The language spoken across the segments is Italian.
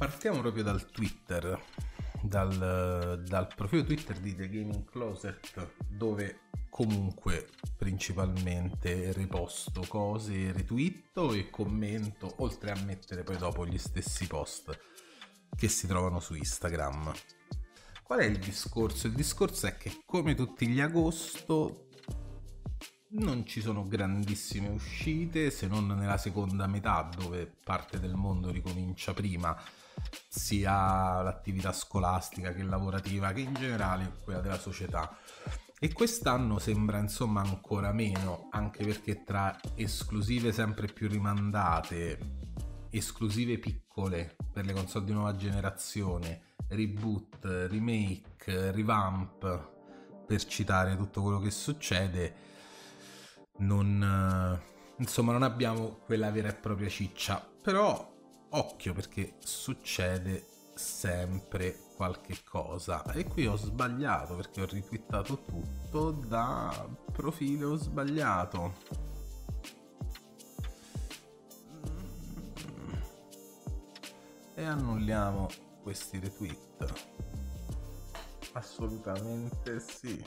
partiamo proprio dal Twitter, dal, dal, profilo Twitter di The Gaming Closet, dove comunque principalmente riposto cose, retweetto e commento, oltre a mettere poi dopo gli stessi post che si trovano su Instagram. Qual è il discorso? Il discorso è che come tutti gli agosto non ci sono grandissime uscite se non nella seconda metà dove parte del mondo ricomincia prima sia l'attività scolastica che lavorativa che in generale quella della società e quest'anno sembra insomma ancora meno anche perché tra esclusive sempre più rimandate esclusive piccole per le console di nuova generazione reboot, remake, revamp per citare tutto quello che succede non, insomma, non abbiamo quella vera e propria ciccia. Però occhio perché succede sempre qualche cosa. E qui ho sbagliato perché ho ritwittato tutto da profilo sbagliato. E annulliamo questi retweet. Assolutamente sì.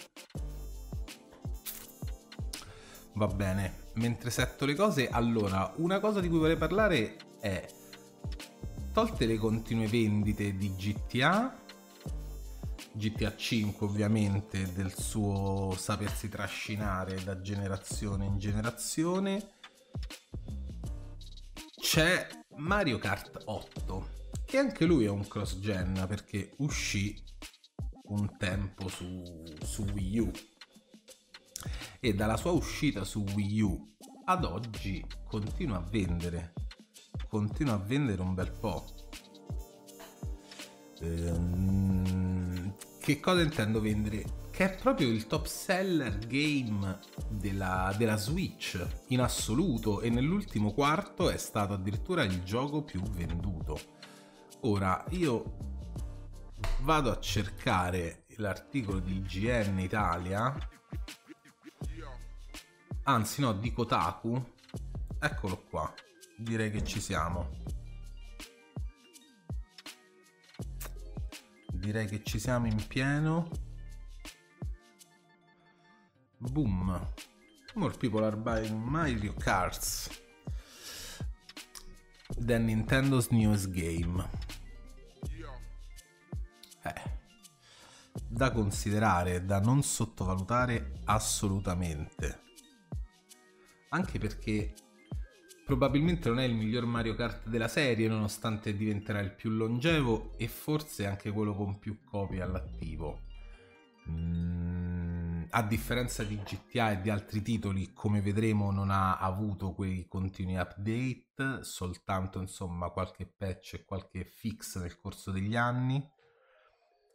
Va bene, mentre setto le cose, allora, una cosa di cui vorrei parlare è tolte le continue vendite di GTA, GTA 5 ovviamente del suo sapersi trascinare da generazione in generazione, c'è Mario Kart 8, che anche lui è un cross gen perché uscì un tempo su, su Wii U. E dalla sua uscita su Wii U ad oggi continua a vendere, continua a vendere un bel po'. Ehm, che cosa intendo vendere? Che è proprio il top seller game della, della Switch in assoluto e nell'ultimo quarto è stato addirittura il gioco più venduto. Ora io vado a cercare l'articolo di IGN Italia anzi no, di Kotaku. Eccolo qua, direi che ci siamo. Direi che ci siamo in pieno. Boom. More people are buying Mario Kart than Nintendo's newest game. Eh. Da considerare, da non sottovalutare assolutamente anche perché probabilmente non è il miglior Mario Kart della serie, nonostante diventerà il più longevo e forse anche quello con più copie all'attivo. Mm, a differenza di GTA e di altri titoli, come vedremo, non ha avuto quei continui update, soltanto insomma qualche patch e qualche fix nel corso degli anni.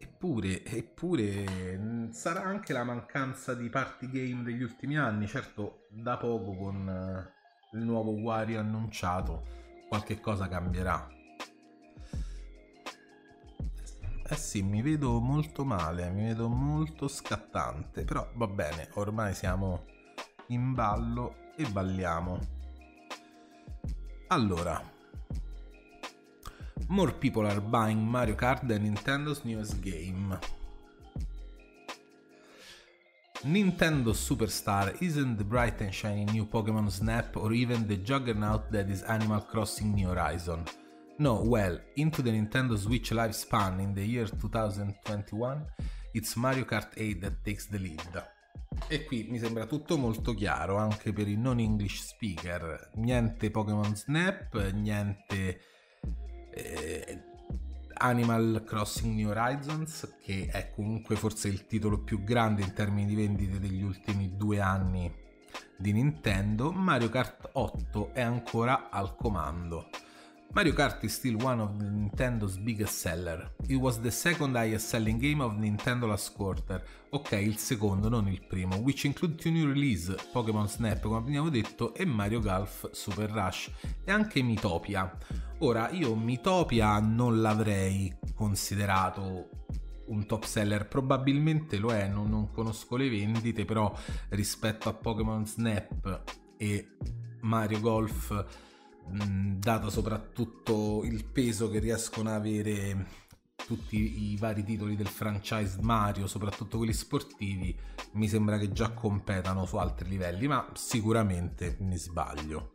Eppure, eppure mm, sarà anche la mancanza di party game degli ultimi anni, certo da poco con eh, il nuovo Wario annunciato qualche cosa cambierà. Eh sì, mi vedo molto male, mi vedo molto scattante, però va bene, ormai siamo in ballo e balliamo. Allora, More people are buying Mario Kart than Nintendo's newest game. Nintendo Superstar isn't the bright and shiny new Pokemon Snap or even the juggernaut that is Animal Crossing New Horizon. No, well, into the Nintendo Switch lifespan in the year 2021, it's Mario Kart 8 that takes the lead. E qui mi sembra tutto molto chiaro anche per i non English speaker. Niente Pokémon Snap, niente eh, Animal Crossing New Horizons, che è comunque forse il titolo più grande in termini di vendite degli ultimi due anni di Nintendo, Mario Kart 8 è ancora al comando. Mario Kart is still one of Nintendo's biggest seller. It was the second highest selling game of Nintendo last quarter. Ok, il secondo, non il primo, which include two new release, Pokémon Snap, come abbiamo detto, e Mario Golf Super Rush, e anche Mitopia. Ora, io Mitopia non l'avrei considerato un top seller, probabilmente lo è, non, non conosco le vendite, però rispetto a Pokémon Snap e Mario Golf dato soprattutto il peso che riescono a avere tutti i vari titoli del franchise Mario, soprattutto quelli sportivi, mi sembra che già competano su altri livelli, ma sicuramente mi sbaglio.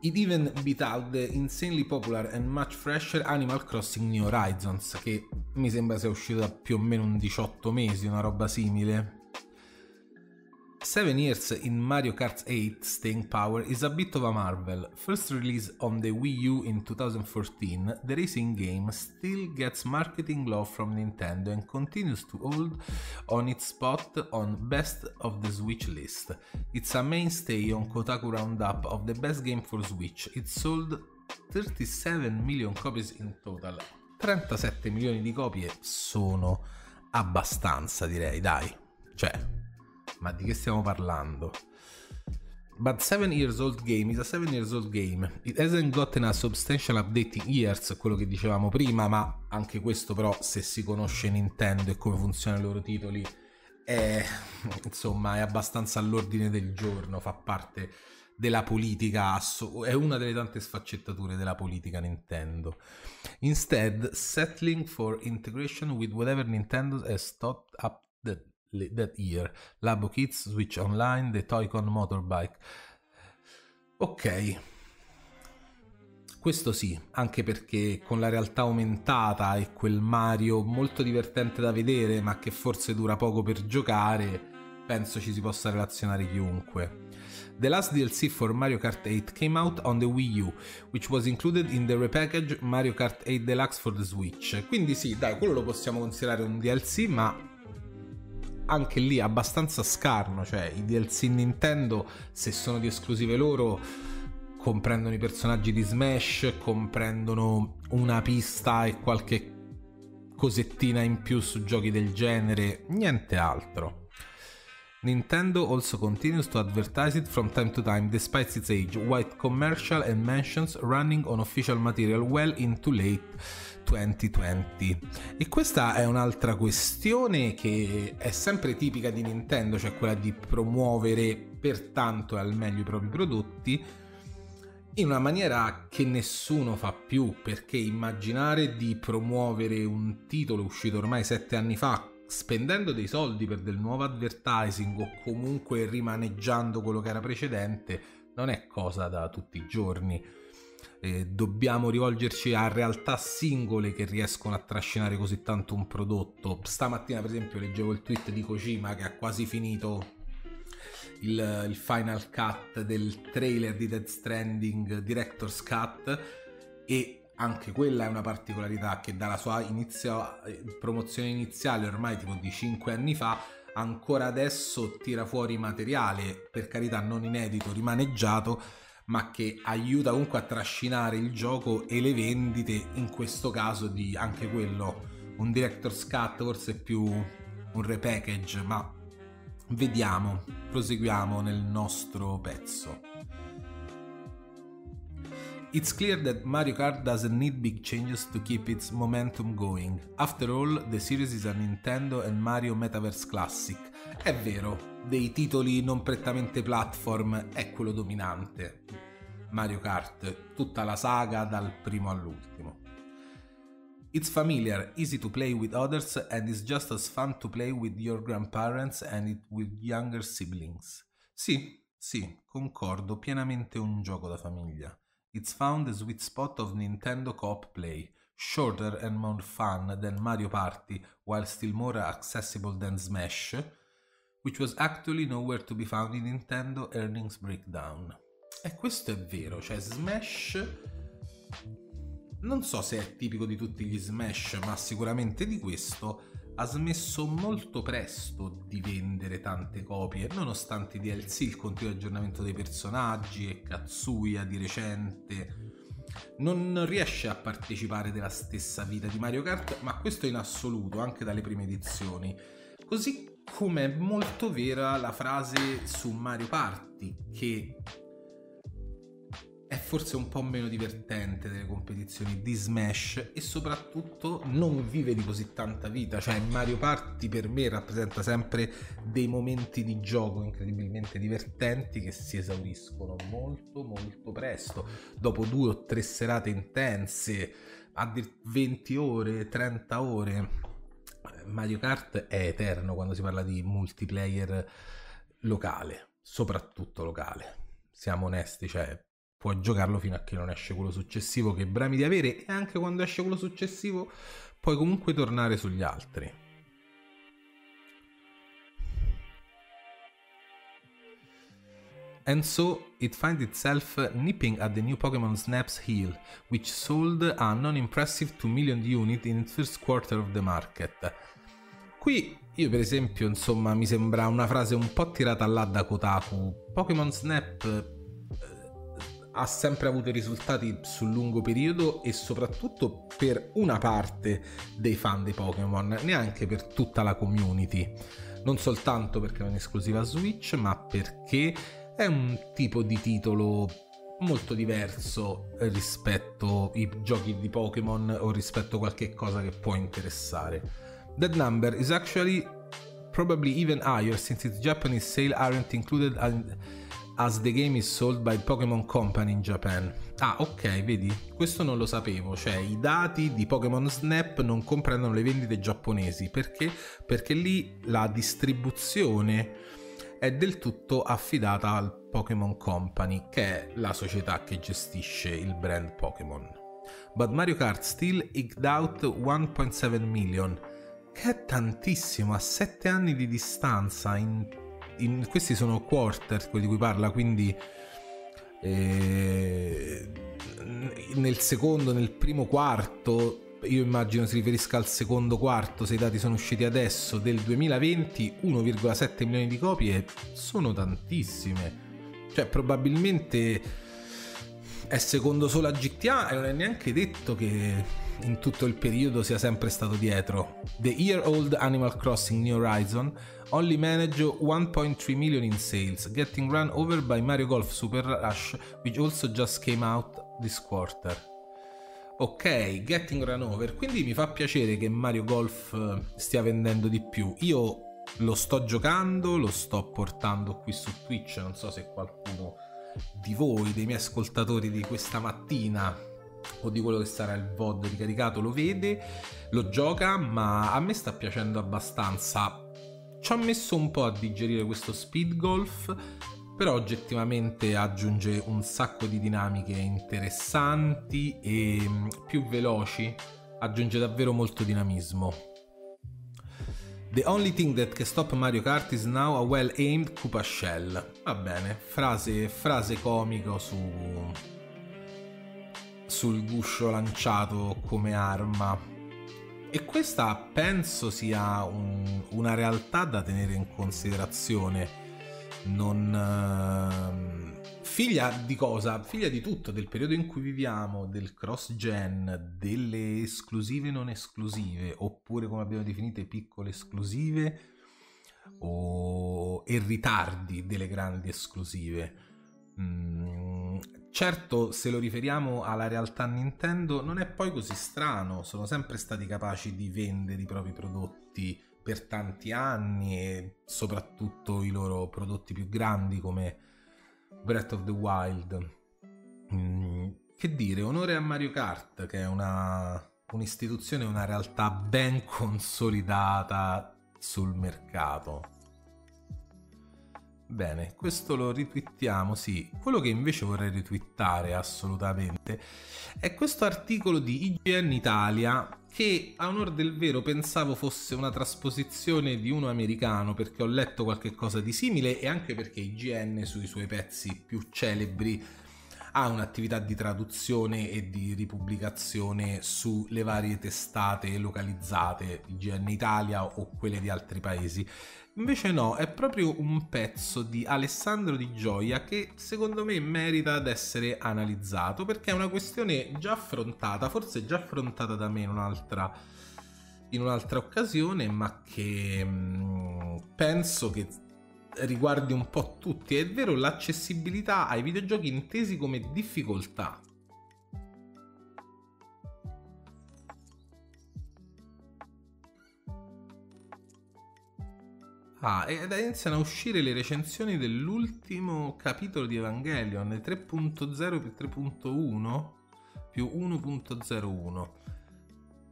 It even beat out the insanely popular and much fresher Animal Crossing New Horizons, che mi sembra sia uscito da più o meno un 18 mesi, una roba simile. Seven Years in Mario Kart 8 Staying Power is a bit of a marvel. First released on the Wii U in 2014, the racing game still gets marketing love from Nintendo and continues to hold on its spot on Best of the Switch list. It's a mainstay on Kotaku Roundup of the best game for Switch. It sold 37 million copies in total. 37 milioni di copie sono abbastanza, direi, dai. Cioè, ma di che stiamo parlando? But 7 years old game is a 7 years old game. It hasn't gotten a substantial update in years, quello che dicevamo prima, ma anche questo però se si conosce Nintendo e come funzionano i loro titoli è insomma è abbastanza all'ordine del giorno, fa parte della politica, è una delle tante sfaccettature della politica Nintendo. Instead, settling for integration with whatever Nintendo has thought up the that year. Labo Kids, Switch Online, The Toycon Motorbike. Ok. Questo sì, anche perché con la realtà aumentata e quel Mario molto divertente da vedere, ma che forse dura poco per giocare, penso ci si possa relazionare chiunque. The last DLC for Mario Kart 8 came out on the Wii U, which was included in the repackaged Mario Kart 8 Deluxe for the Switch. Quindi sì, dai, quello lo possiamo considerare un DLC, ma anche lì abbastanza scarno, cioè i DLC Nintendo se sono di esclusive loro comprendono i personaggi di Smash, comprendono una pista e qualche cosettina in più su giochi del genere, niente altro. Nintendo also continues to advertise it from time to time despite its age, white commercial and mentions running on official material well into late 2020. E questa è un'altra questione che è sempre tipica di Nintendo, cioè quella di promuovere per tanto e al meglio i propri prodotti in una maniera che nessuno fa più, perché immaginare di promuovere un titolo uscito ormai sette anni fa spendendo dei soldi per del nuovo advertising o comunque rimaneggiando quello che era precedente non è cosa da tutti i giorni eh, dobbiamo rivolgerci a realtà singole che riescono a trascinare così tanto un prodotto. Stamattina, per esempio, leggevo il tweet di Kojima che ha quasi finito il, il final cut del trailer di Dead Stranding Director's Cut e anche quella è una particolarità che dalla sua inizio, promozione iniziale ormai tipo di 5 anni fa ancora adesso tira fuori materiale per carità non inedito rimaneggiato ma che aiuta comunque a trascinare il gioco e le vendite, in questo caso di anche quello, un director's cut, forse più un repackage, ma vediamo, proseguiamo nel nostro pezzo. It's clear that Mario Kart doesn't need big changes to keep its momentum going. After all, the series is a Nintendo and Mario Metaverse Classic. È vero, dei titoli non prettamente platform è quello dominante. Mario Kart, tutta la saga dal primo all'ultimo. It's familiar, easy to play with others and is just as fun to play with your grandparents and it with younger siblings. Sì, sì, concordo, pienamente un gioco da famiglia. It's found the sweet spot of Nintendo co-op play, shorter and more fun than Mario Party while still more accessible than Smash, which was actually nowhere to be found in Nintendo Earnings Breakdown. E questo è vero, cioè Smash non so se è tipico di tutti gli Smash, ma sicuramente di questo ha smesso molto presto di vendere tante copie, nonostante i DLC, il continuo aggiornamento dei personaggi e Katsuya di recente non riesce a partecipare della stessa vita di Mario Kart, ma questo in assoluto, anche dalle prime edizioni. Così come è molto vera la frase su Mario Party, che è forse un po' meno divertente delle competizioni di Smash e soprattutto non vive di così tanta vita, cioè Mario Party per me rappresenta sempre dei momenti di gioco incredibilmente divertenti che si esauriscono molto molto presto, dopo due o tre serate intense, a 20 ore, 30 ore. Mario Kart è eterno quando si parla di multiplayer locale, soprattutto locale. Siamo onesti, cioè puoi giocarlo fino a che non esce quello successivo che brami di avere e anche quando esce quello successivo puoi comunque tornare sugli altri. And so it finds itself nipping at the new Pokemon Snap's heel, which sold a non-impressive 2 million unit in its first quarter of the market. Qui io per esempio, insomma, mi sembra una frase un po' tirata là da Kotaku. Pokémon Snap ha sempre avuto risultati sul lungo periodo e soprattutto per una parte dei fan dei Pokémon, neanche per tutta la community. Non soltanto perché è esclusiva Switch, ma perché è un tipo di titolo molto diverso rispetto ai giochi di Pokémon o rispetto a qualche cosa che può interessare. That number is actually probably even higher since its Japanese sale aren't included as the game is sold by Pokémon Company in Japan. Ah, ok, vedi, questo non lo sapevo, cioè i dati di Pokémon Snap non comprendono le vendite giapponesi, perché? Perché lì la distribuzione è del tutto affidata al Pokémon Company, che è la società che gestisce il brand Pokémon. But Mario Kart still eked out 1.7 million, che è tantissimo, a 7 anni di distanza in in, questi sono quarter, quelli di cui parla, quindi eh, nel secondo, nel primo quarto, io immagino si riferisca al secondo quarto, se i dati sono usciti adesso, del 2020, 1,7 milioni di copie sono tantissime. Cioè, probabilmente è secondo solo a GTA e non è neanche detto che in tutto il periodo sia sempre stato dietro. The Year Old Animal Crossing New Horizon only managed 1.3 million in sales, getting run over by Mario Golf Super Rush, which also just came out this quarter. Ok, getting run over, quindi mi fa piacere che Mario Golf eh, stia vendendo di più. Io lo sto giocando, lo sto portando qui su Twitch, non so se qualcuno di voi, dei miei ascoltatori di questa mattina o di quello che sarà il VOD ricaricato lo vede, lo gioca, ma a me sta piacendo abbastanza. Ci ho messo un po' a digerire questo speed golf, però oggettivamente aggiunge un sacco di dinamiche interessanti e mm, più veloci, aggiunge davvero molto dinamismo. The only thing that can stop Mario Kart is now a well-aimed Koopa Shell. Va bene, frase, frase comico su, sul guscio lanciato come arma. E questa penso sia un, una realtà da tenere in considerazione. Non. Uh, figlia di cosa? Figlia di tutto, del periodo in cui viviamo, del cross gen, delle esclusive non esclusive, oppure come abbiamo definito piccole esclusive, o... e ritardi delle grandi esclusive. Mm, certo, se lo riferiamo alla realtà Nintendo, non è poi così strano, sono sempre stati capaci di vendere i propri prodotti per tanti anni e soprattutto i loro prodotti più grandi come Breath of the Wild. Mm, che dire, onore a Mario Kart, che è una, un'istituzione, una realtà ben consolidata sul mercato. Bene, questo lo ritwittiamo, sì. Quello che invece vorrei ritwittare assolutamente è questo articolo di IGN Italia che a onore del vero pensavo fosse una trasposizione di uno americano perché ho letto qualche cosa di simile e anche perché IGN sui suoi pezzi più celebri ha un'attività di traduzione e di ripubblicazione sulle varie testate localizzate, IGN Italia o quelle di altri paesi. Invece no, è proprio un pezzo di Alessandro Di Gioia che secondo me merita ad essere analizzato perché è una questione già affrontata, forse già affrontata da me in un'altra, in un'altra occasione, ma che mh, mm, penso che riguardi un po' tutti. È vero, l'accessibilità ai videogiochi intesi come difficoltà. Ah, ed iniziano a uscire le recensioni dell'ultimo capitolo di Evangelion 3.0 più 3.1 più 1.01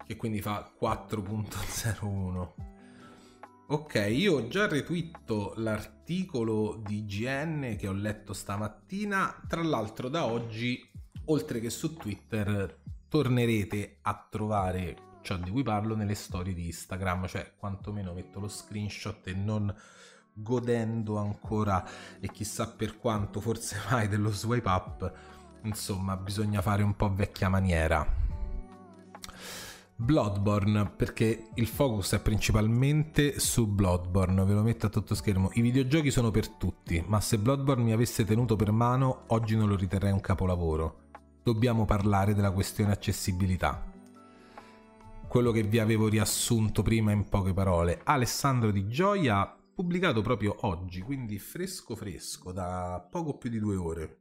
che quindi fa 4.01 ok io ho già retweeto l'articolo di GN che ho letto stamattina. Tra l'altro da oggi oltre che su Twitter tornerete a trovare ciò di cui parlo nelle storie di Instagram, cioè quantomeno metto lo screenshot e non godendo ancora e chissà per quanto, forse mai dello swipe up, insomma bisogna fare un po' vecchia maniera. Bloodborne, perché il focus è principalmente su Bloodborne, ve lo metto a tutto schermo. I videogiochi sono per tutti, ma se Bloodborne mi avesse tenuto per mano, oggi non lo riterrei un capolavoro. Dobbiamo parlare della questione accessibilità quello che vi avevo riassunto prima in poche parole. Alessandro Di Gioia, pubblicato proprio oggi, quindi fresco fresco, da poco più di due ore.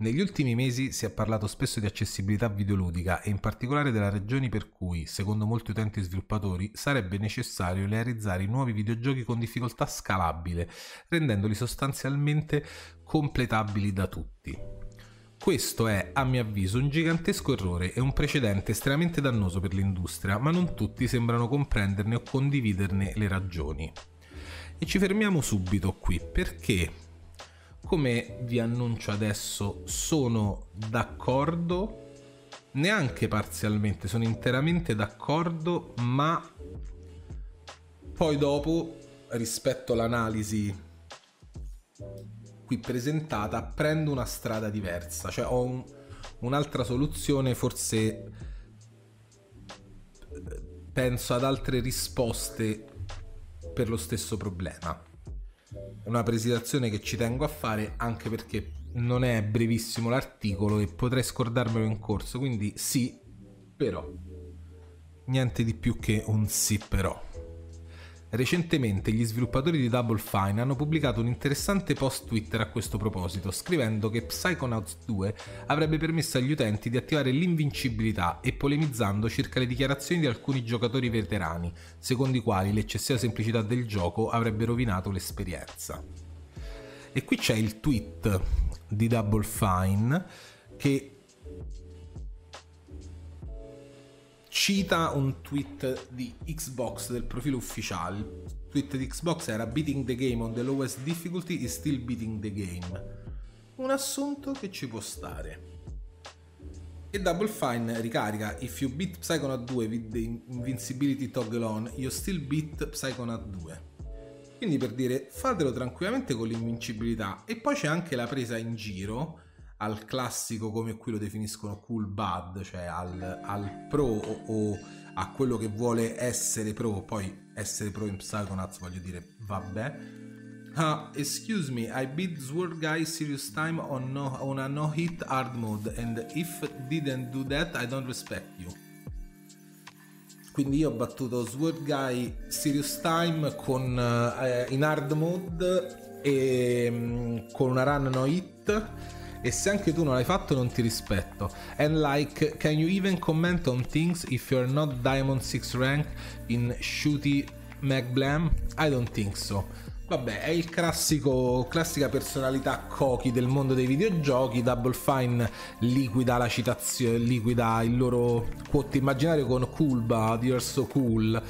Negli ultimi mesi si è parlato spesso di accessibilità videoludica e in particolare delle ragioni per cui, secondo molti utenti sviluppatori, sarebbe necessario realizzare i nuovi videogiochi con difficoltà scalabile, rendendoli sostanzialmente completabili da tutti. Questo è, a mio avviso, un gigantesco errore e un precedente estremamente dannoso per l'industria, ma non tutti sembrano comprenderne o condividerne le ragioni. E ci fermiamo subito qui, perché, come vi annuncio adesso, sono d'accordo, neanche parzialmente, sono interamente d'accordo, ma poi dopo, rispetto all'analisi qui presentata prendo una strada diversa, cioè ho un, un'altra soluzione, forse penso ad altre risposte per lo stesso problema. Una presentazione che ci tengo a fare anche perché non è brevissimo l'articolo e potrei scordarmelo in corso, quindi sì, però. Niente di più che un sì però. Recentemente gli sviluppatori di Double Fine hanno pubblicato un interessante post Twitter a questo proposito, scrivendo che Psychonauts 2 avrebbe permesso agli utenti di attivare l'invincibilità e polemizzando circa le dichiarazioni di alcuni giocatori veterani, secondo i quali l'eccessiva semplicità del gioco avrebbe rovinato l'esperienza. E qui c'è il tweet di Double Fine che cita un tweet di Xbox del profilo ufficiale. Il tweet di Xbox era Beating the game on the lowest difficulty is still beating the game. Un assunto che ci può stare. E Double Fine ricarica If you beat Psychonaut 2 with the invincibility toggle on, you still beat Psychonaut 2. Quindi per dire fatelo tranquillamente con l'invincibilità. E poi c'è anche la presa in giro al classico come qui lo definiscono cool bad, cioè al, al pro o, o, a quello che vuole essere pro, poi essere pro in Psychonauts voglio dire vabbè. Uh, excuse me, I beat Sword Guy serious time on, no, on a no hit hard mode and if didn't do that I don't respect you. Quindi io ho battuto Sword Guy Serious Time con, uh, in hard mode e um, con una run no hit e se anche tu non l'hai fatto non ti rispetto. And like, can you even comment on things if you're not Diamond 6 rank in Shooty McBlam? I don't think so. Vabbè, è il classico, classica personalità Koki del mondo dei videogiochi. Double Fine liquida la citazione, liquida il loro quote immaginario con Bud, You're so cool,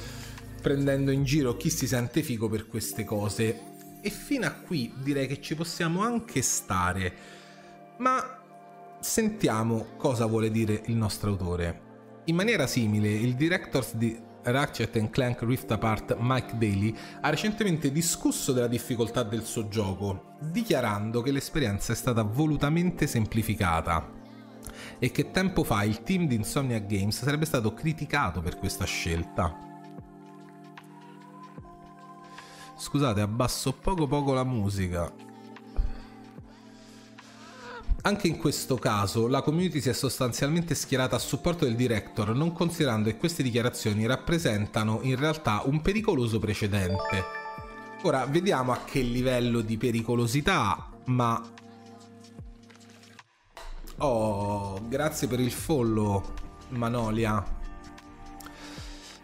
prendendo in giro chi si sente figo per queste cose. E fino a qui direi che ci possiamo anche stare. Ma sentiamo cosa vuole dire il nostro autore. In maniera simile, il directors di Ratchet Clank Rift Apart Mike Daly ha recentemente discusso della difficoltà del suo gioco, dichiarando che l'esperienza è stata volutamente semplificata e che tempo fa il team di Insomnia Games sarebbe stato criticato per questa scelta. Scusate, abbasso poco poco la musica Anche in questo caso la community si è sostanzialmente schierata a supporto del director, non considerando che queste dichiarazioni rappresentano in realtà un pericoloso precedente. Ora vediamo a che livello di pericolosità, ma... Oh, grazie per il follow, Manolia.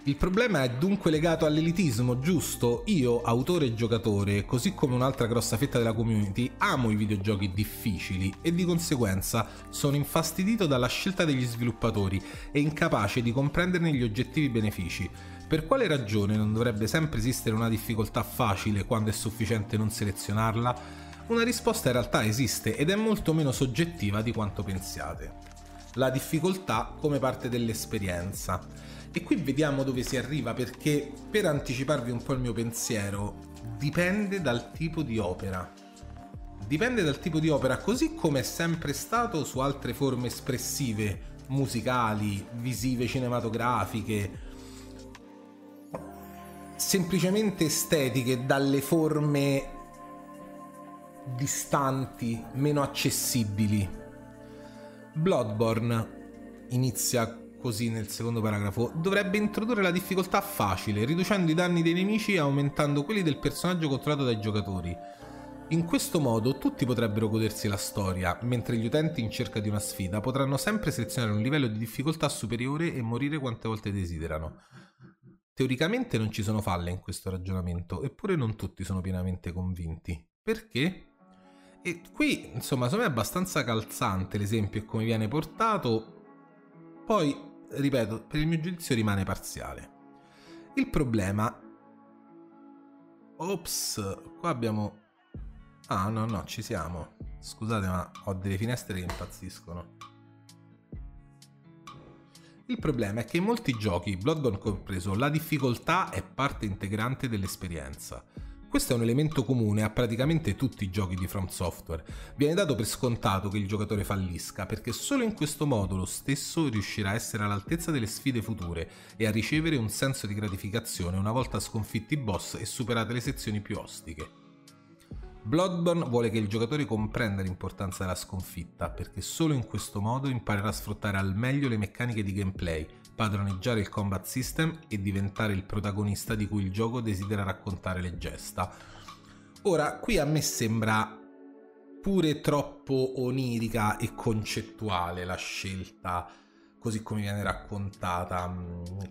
Il problema è dunque legato all'elitismo, giusto? Io, autore e giocatore, così come un'altra grossa fetta della community, amo i videogiochi difficili e di conseguenza sono infastidito dalla scelta degli sviluppatori e incapace di comprenderne gli oggettivi benefici. Per quale ragione non dovrebbe sempre esistere una difficoltà facile quando è sufficiente non selezionarla? Una risposta in realtà esiste ed è molto meno soggettiva di quanto pensiate. La difficoltà come parte dell'esperienza. E qui vediamo dove si arriva perché per anticiparvi un po' il mio pensiero, dipende dal tipo di opera. Dipende dal tipo di opera, così come è sempre stato su altre forme espressive, musicali, visive, cinematografiche, semplicemente estetiche, dalle forme distanti, meno accessibili. Bloodborne inizia così nel secondo paragrafo, dovrebbe introdurre la difficoltà facile, riducendo i danni dei nemici e aumentando quelli del personaggio controllato dai giocatori. In questo modo tutti potrebbero godersi la storia, mentre gli utenti in cerca di una sfida potranno sempre selezionare un livello di difficoltà superiore e morire quante volte desiderano. Teoricamente non ci sono falle in questo ragionamento, eppure non tutti sono pienamente convinti. Perché? E qui, insomma, secondo me è abbastanza calzante l'esempio e come viene portato. Poi ripeto, per il mio giudizio rimane parziale. Il problema... Ops, qua abbiamo... Ah, no, no, ci siamo. Scusate, ma ho delle finestre che impazziscono. Il problema è che in molti giochi, Bloodborne compreso, la difficoltà è parte integrante dell'esperienza. Questo è un elemento comune a praticamente tutti i giochi di From Software. Viene dato per scontato che il giocatore fallisca, perché solo in questo modo lo stesso riuscirà a essere all'altezza delle sfide future e a ricevere un senso di gratificazione una volta sconfitti i boss e superate le sezioni più ostiche. Bloodborne vuole che il giocatore comprenda l'importanza della sconfitta, perché solo in questo modo imparerà a sfruttare al meglio le meccaniche di gameplay, padroneggiare il combat system e diventare il protagonista di cui il gioco desidera raccontare le gesta. Ora, qui a me sembra pure troppo onirica e concettuale la scelta così come viene raccontata.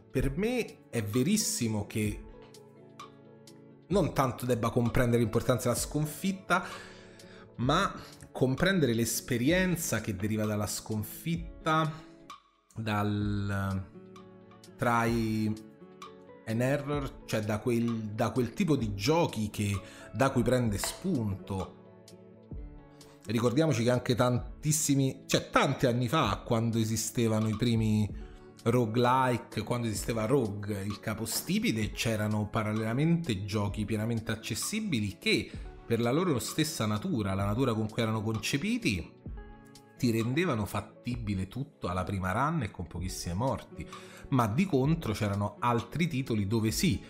Per me è verissimo che non tanto debba comprendere l'importanza della sconfitta, ma comprendere l'esperienza che deriva dalla sconfitta, dal try and error, cioè da quel, da quel tipo di giochi che, da cui prende spunto. Ricordiamoci che anche tantissimi, cioè tanti anni fa, quando esistevano i primi roguelike, quando esisteva Rogue, il capostipite, c'erano parallelamente giochi pienamente accessibili che per la loro stessa natura, la natura con cui erano concepiti, ti rendevano fattibile tutto alla prima run e con pochissime morti ma di contro c'erano altri titoli dove sì,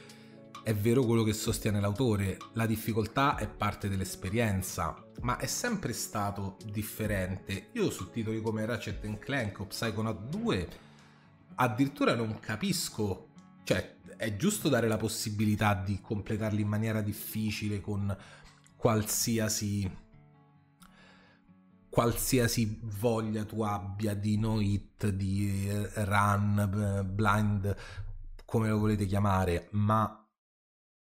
è vero quello che sostiene l'autore, la difficoltà è parte dell'esperienza, ma è sempre stato differente. Io su titoli come Ratchet Clank o Psychonaut 2 addirittura non capisco, cioè è giusto dare la possibilità di completarli in maniera difficile con qualsiasi qualsiasi voglia tu abbia di no hit, di eh, run, blind, come lo volete chiamare, ma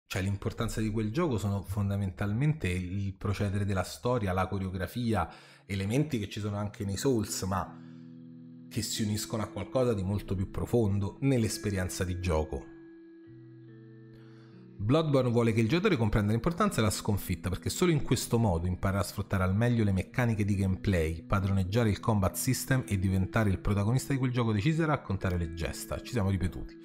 cioè, l'importanza di quel gioco sono fondamentalmente il procedere della storia, la coreografia, elementi che ci sono anche nei Souls, ma che si uniscono a qualcosa di molto più profondo nell'esperienza di gioco. Bloodborne vuole che il giocatore comprenda l'importanza della sconfitta perché solo in questo modo imparerà a sfruttare al meglio le meccaniche di gameplay, padroneggiare il combat system e diventare il protagonista di quel gioco deciso a raccontare le gesta. Ci siamo ripetuti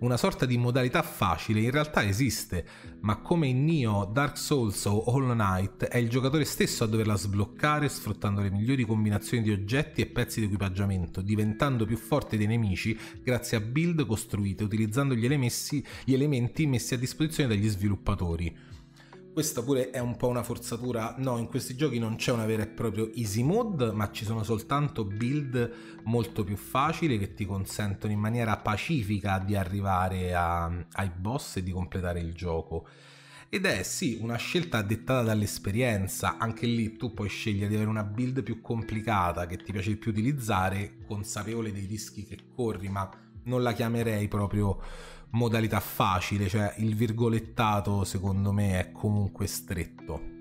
una sorta di modalità facile in realtà esiste, ma come in Nioh, Dark Souls o Hollow Knight è il giocatore stesso a doverla sbloccare sfruttando le migliori combinazioni di oggetti e pezzi di equipaggiamento, diventando più forte dei nemici grazie a build costruite utilizzando gli, elemessi, gli elementi messi a disposizione dagli sviluppatori. Questa pure è un po' una forzatura. No, in questi giochi non c'è una vera e propria easy mode, ma ci sono soltanto build molto più facili che ti consentono in maniera pacifica di arrivare a, ai boss e di completare il gioco. Ed è sì una scelta dettata dall'esperienza, anche lì tu puoi scegliere di avere una build più complicata che ti piace di più utilizzare, consapevole dei rischi che corri, ma non la chiamerei proprio modalità facile, cioè il virgolettato secondo me è comunque stretto.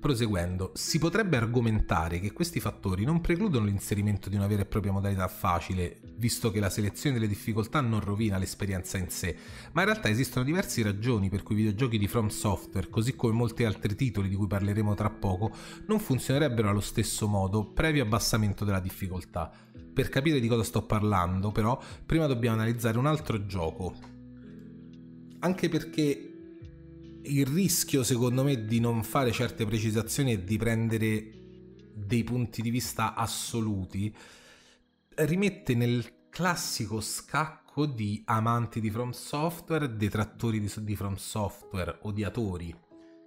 Proseguendo, si potrebbe argomentare che questi fattori non precludono l'inserimento di una vera e propria modalità facile, visto che la selezione delle difficoltà non rovina l'esperienza in sé, ma in realtà esistono diverse ragioni per cui i videogiochi di From Software, così come molti altri titoli di cui parleremo tra poco, non funzionerebbero allo stesso modo previo abbassamento della difficoltà. Per capire di cosa sto parlando, però, prima dobbiamo analizzare un altro gioco. Anche perché il rischio, secondo me, di non fare certe precisazioni e di prendere dei punti di vista assoluti rimette nel classico scacco di amanti di From Software, detrattori di, From Software, odiatori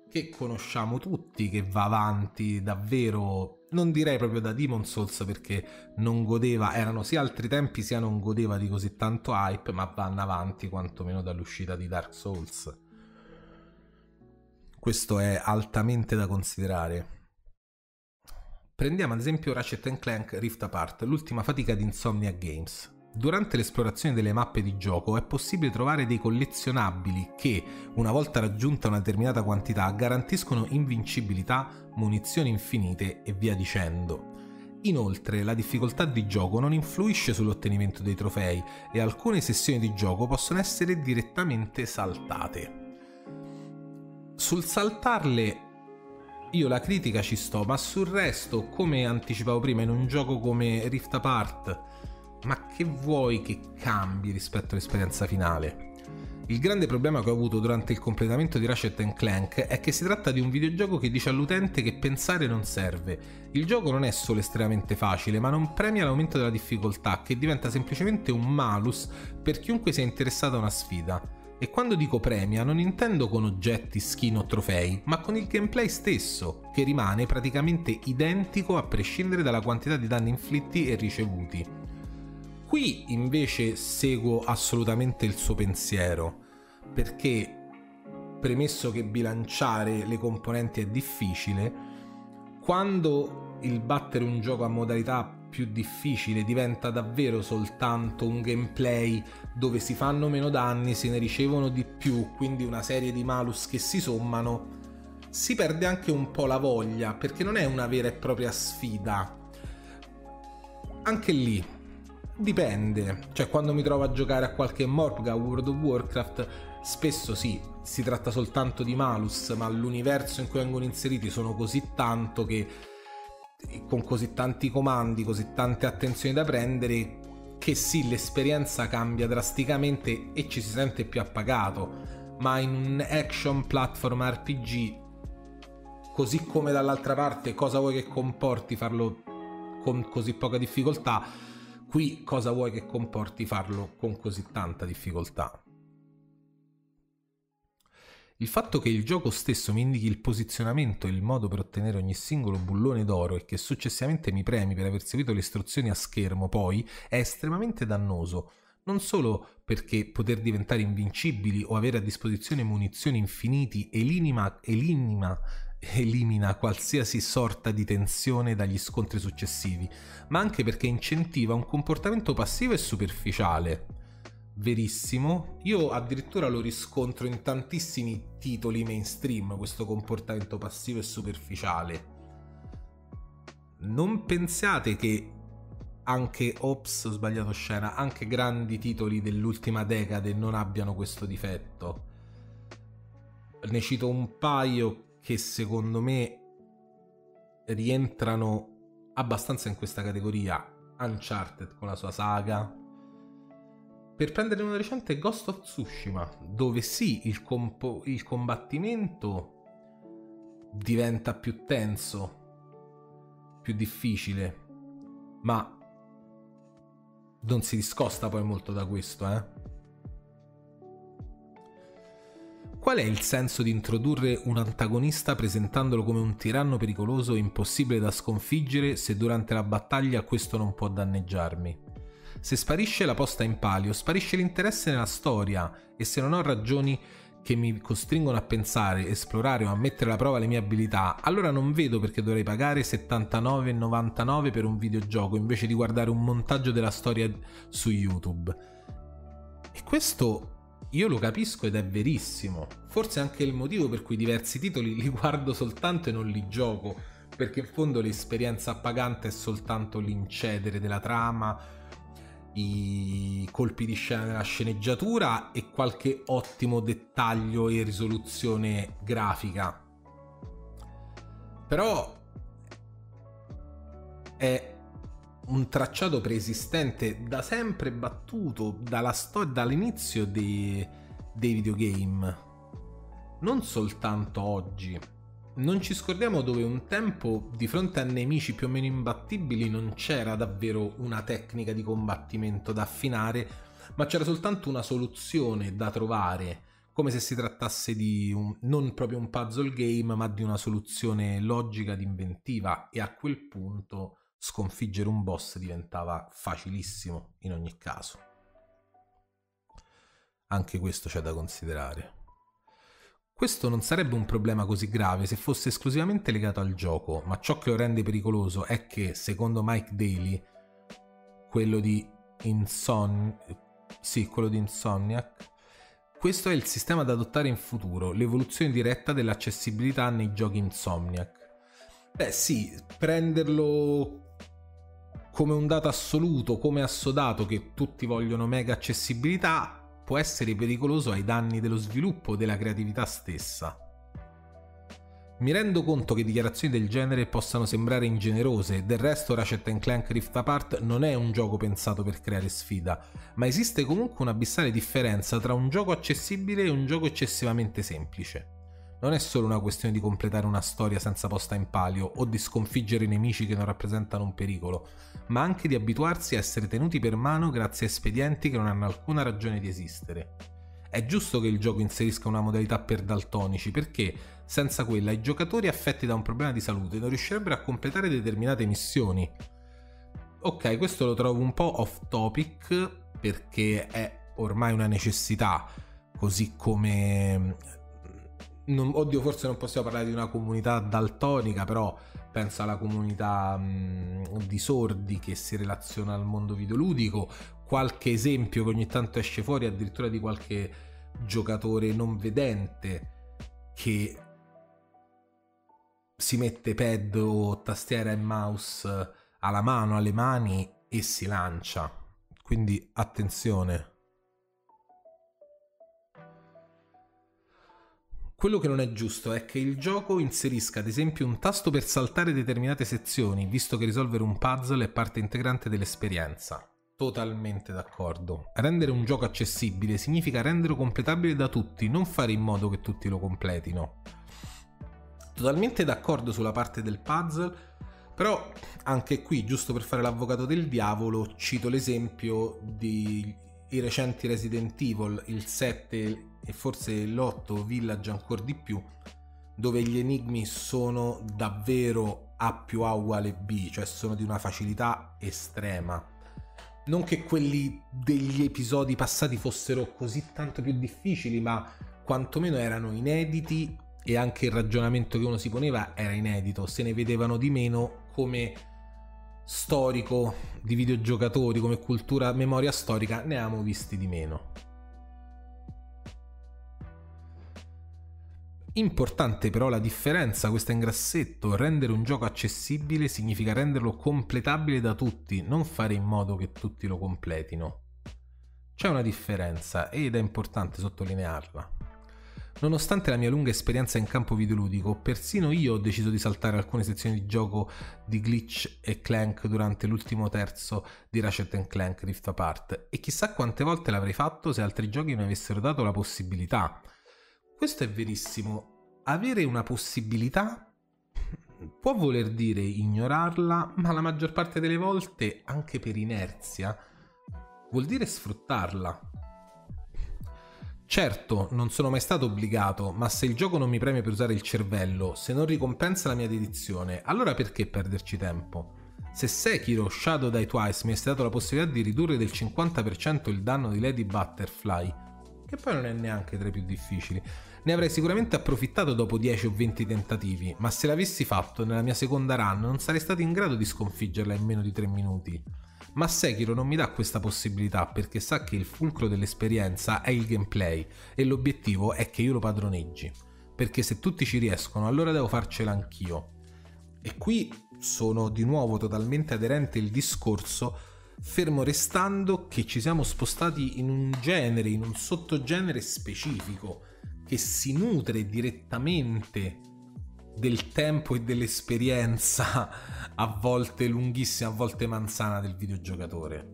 che conosciamo tutti, che va avanti davvero, non direi proprio da Demon Souls perché non godeva, erano sia altri tempi sia non godeva di così tanto hype, ma vanno avanti quantomeno dall'uscita di Dark Souls. Questo è altamente da considerare. Prendiamo ad esempio Ratchet Clank Rift Apart, l'ultima fatica di Insomnia Games. Durante l'esplorazione delle mappe di gioco è possibile trovare dei collezionabili che, una volta raggiunta una determinata quantità, garantiscono invincibilità, munizioni infinite e via dicendo. Inoltre, la difficoltà di gioco non influisce sull'ottenimento dei trofei e alcune sessioni di gioco possono essere direttamente saltate. Sul saltarle io la critica ci sto, ma sul resto, come anticipavo prima, in un gioco come Rift Apart, ma che vuoi che cambi rispetto all'esperienza finale? Il grande problema che ho avuto durante il completamento di Ratchet Clank è che si tratta di un videogioco che dice all'utente che pensare non serve. Il gioco non è solo estremamente facile, ma non premia l'aumento della difficoltà, che diventa semplicemente un malus per chiunque sia interessato a una sfida. E quando dico premia non intendo con oggetti, skin o trofei, ma con il gameplay stesso, che rimane praticamente identico a prescindere dalla quantità di danni inflitti e ricevuti. Qui invece seguo assolutamente il suo pensiero, perché premesso che bilanciare le componenti è difficile, quando il battere un gioco a modalità più difficile, diventa davvero soltanto un gameplay dove si fanno meno danni, se ne ricevono di più, quindi una serie di malus che si sommano, si perde anche un po' la voglia, perché non è una vera e propria sfida. Anche lì dipende, cioè quando mi trovo a giocare a qualche Morpga World of Warcraft, spesso sì, si tratta soltanto di malus, ma l'universo in cui vengono inseriti sono così tanto che con così tanti comandi, così tante attenzioni da prendere, che sì, l'esperienza cambia drasticamente e ci si sente più appagato, ma in un action platform RPG, così come dall'altra parte, cosa vuoi che comporti farlo con così poca difficoltà, qui cosa vuoi che comporti farlo con così tanta difficoltà. Il fatto che il gioco stesso mi indichi il posizionamento e il modo per ottenere ogni singolo bullone d'oro e che successivamente mi premi per aver seguito le istruzioni a schermo poi è estremamente dannoso. Non solo perché poter diventare invincibili o avere a disposizione munizioni infiniti elimina, elimina, elimina qualsiasi sorta di tensione dagli scontri successivi, ma anche perché incentiva un comportamento passivo e superficiale verissimo. Io addirittura lo riscontro in tantissimi titoli mainstream, questo comportamento passivo e superficiale. Non pensiate che anche Ops, ho sbagliato scena, anche grandi titoli dell'ultima decade non abbiano questo difetto. Ne cito un paio che secondo me rientrano abbastanza in questa categoria. Uncharted con la sua saga, per prendere una recente Ghost of Tsushima, dove sì, il, compo- il combattimento diventa più tenso, più difficile, ma non si discosta poi molto da questo, eh. Qual è il senso di introdurre un antagonista presentandolo come un tiranno pericoloso e impossibile da sconfiggere se durante la battaglia questo non può danneggiarmi? Se sparisce la posta in palio, sparisce l'interesse nella storia e se non ho ragioni che mi costringono a pensare, esplorare o a mettere alla prova le mie abilità, allora non vedo perché dovrei pagare 79,99 per un videogioco invece di guardare un montaggio della storia su YouTube. E questo io lo capisco ed è verissimo. Forse anche il motivo per cui diversi titoli li guardo soltanto e non li gioco, perché in fondo l'esperienza appagante è soltanto l'incedere della trama, i colpi di scena della sceneggiatura e qualche ottimo dettaglio e risoluzione grafica. Però è un tracciato preesistente da sempre battuto dalla storia, dall'inizio dei, dei videogame. Non soltanto oggi. Non ci scordiamo dove un tempo di fronte a nemici più o meno imbattibili non c'era davvero una tecnica di combattimento da affinare, ma c'era soltanto una soluzione da trovare, come se si trattasse di un, non proprio un puzzle game, ma di una soluzione logica ed inventiva e a quel punto sconfiggere un boss diventava facilissimo in ogni caso. Anche questo c'è da considerare. Questo non sarebbe un problema così grave se fosse esclusivamente legato al gioco, ma ciò che lo rende pericoloso è che, secondo Mike Daly, quello di Inson... sì, quello di Insomniac, questo è il sistema da adottare in futuro, l'evoluzione diretta dell'accessibilità nei giochi Insomniac. Beh sì, prenderlo come un dato assoluto, come assodato che tutti vogliono mega accessibilità, può essere pericoloso ai danni dello sviluppo della creatività stessa. Mi rendo conto che dichiarazioni del genere possano sembrare ingenerose, del resto Ratchet Clank Rift Apart non è un gioco pensato per creare sfida, ma esiste comunque un'abissale differenza tra un gioco accessibile e un gioco eccessivamente semplice non è solo una questione di completare una storia senza posta in palio o di sconfiggere i nemici che non rappresentano un pericolo, ma anche di abituarsi a essere tenuti per mano grazie a espedienti che non hanno alcuna ragione di esistere. È giusto che il gioco inserisca una modalità per daltonici perché, senza quella, i giocatori affetti da un problema di salute non riuscirebbero a completare determinate missioni. Ok, questo lo trovo un po' off topic perché è ormai una necessità, così come non, oddio, forse non possiamo parlare di una comunità daltonica, però penso alla comunità mh, di sordi che si relaziona al mondo videoludico. Qualche esempio che ogni tanto esce fuori, addirittura di qualche giocatore non vedente che si mette pad o tastiera e mouse alla mano, alle mani e si lancia. Quindi attenzione. Quello che non è giusto è che il gioco inserisca ad esempio un tasto per saltare determinate sezioni, visto che risolvere un puzzle è parte integrante dell'esperienza. Totalmente d'accordo. Rendere un gioco accessibile significa renderlo completabile da tutti, non fare in modo che tutti lo completino. Totalmente d'accordo sulla parte del puzzle, però anche qui, giusto per fare l'avvocato del diavolo, cito l'esempio dei recenti Resident Evil, il 7 e forse l'8 Village ancora di più, dove gli enigmi sono davvero A più A uguale B, cioè sono di una facilità estrema. Non che quelli degli episodi passati fossero così tanto più difficili, ma quantomeno erano inediti e anche il ragionamento che uno si poneva era inedito, se ne vedevano di meno come storico di videogiocatori, come cultura, memoria storica, ne abbiamo visti di meno. Importante però la differenza, questa in grassetto, rendere un gioco accessibile significa renderlo completabile da tutti, non fare in modo che tutti lo completino. C'è una differenza ed è importante sottolinearla. Nonostante la mia lunga esperienza in campo videoludico, persino io ho deciso di saltare alcune sezioni di gioco di Glitch e Clank durante l'ultimo terzo di Ratchet Clank Rift Apart e chissà quante volte l'avrei fatto se altri giochi mi avessero dato la possibilità questo è verissimo. Avere una possibilità può voler dire ignorarla, ma la maggior parte delle volte, anche per inerzia, vuol dire sfruttarla. Certo, non sono mai stato obbligato, ma se il gioco non mi premia per usare il cervello, se non ricompensa la mia dedizione, allora perché perderci tempo? Se Sekiro Shadow Die Twice mi ha dato la possibilità di ridurre del 50% il danno di Lady Butterfly, che poi non è neanche tra i più difficili, ne avrei sicuramente approfittato dopo 10 o 20 tentativi, ma se l'avessi fatto nella mia seconda run non sarei stato in grado di sconfiggerla in meno di 3 minuti. Ma Sekiro non mi dà questa possibilità perché sa che il fulcro dell'esperienza è il gameplay e l'obiettivo è che io lo padroneggi. Perché se tutti ci riescono allora devo farcela anch'io. E qui sono di nuovo totalmente aderente il discorso, fermo restando che ci siamo spostati in un genere, in un sottogenere specifico, che si nutre direttamente del tempo e dell'esperienza, a volte lunghissima, a volte manzana del videogiocatore.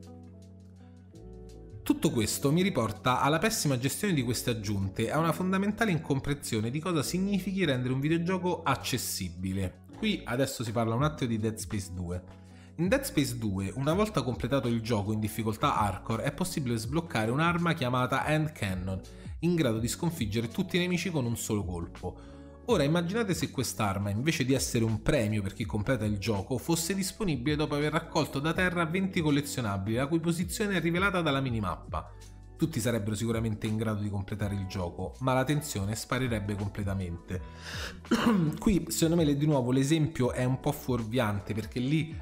Tutto questo mi riporta alla pessima gestione di queste aggiunte e a una fondamentale incomprensione di cosa significhi rendere un videogioco accessibile. Qui adesso si parla un attimo di Dead Space 2. In Dead Space 2, una volta completato il gioco in difficoltà hardcore, è possibile sbloccare un'arma chiamata Hand Cannon, in grado di sconfiggere tutti i nemici con un solo colpo. Ora immaginate se quest'arma, invece di essere un premio per chi completa il gioco, fosse disponibile dopo aver raccolto da terra 20 collezionabili, la cui posizione è rivelata dalla minimappa. Tutti sarebbero sicuramente in grado di completare il gioco, ma la tensione sparirebbe completamente. Qui, secondo me, di nuovo l'esempio è un po' fuorviante perché lì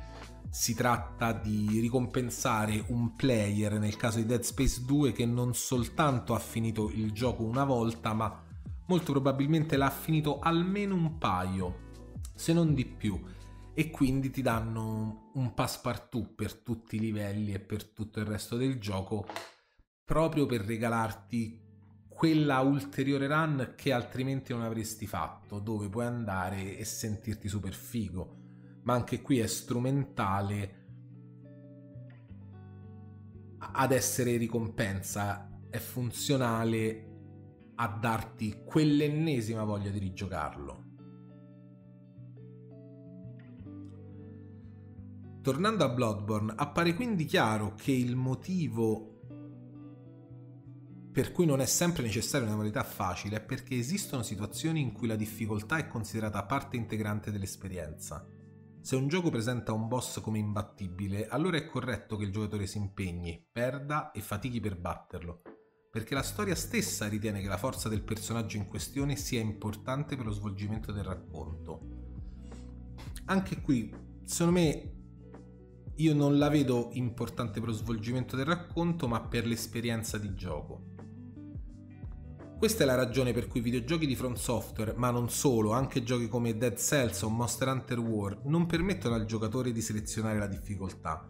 si tratta di ricompensare un player, nel caso di Dead Space 2, che non soltanto ha finito il gioco una volta, ma molto probabilmente l'ha finito almeno un paio, se non di più, e quindi ti danno un passepartout per tutti i livelli e per tutto il resto del gioco, proprio per regalarti quella ulteriore run che altrimenti non avresti fatto, dove puoi andare e sentirti super figo. Ma anche qui è strumentale ad essere ricompensa, è funzionale a darti quell'ennesima voglia di rigiocarlo. Tornando a Bloodborne, appare quindi chiaro che il motivo per cui non è sempre necessaria una modalità facile è perché esistono situazioni in cui la difficoltà è considerata parte integrante dell'esperienza. Se un gioco presenta un boss come imbattibile, allora è corretto che il giocatore si impegni, perda e fatichi per batterlo, perché la storia stessa ritiene che la forza del personaggio in questione sia importante per lo svolgimento del racconto. Anche qui, secondo me, io non la vedo importante per lo svolgimento del racconto, ma per l'esperienza di gioco. Questa è la ragione per cui videogiochi di Front Software, ma non solo, anche giochi come Dead Cells o Monster Hunter War, non permettono al giocatore di selezionare la difficoltà,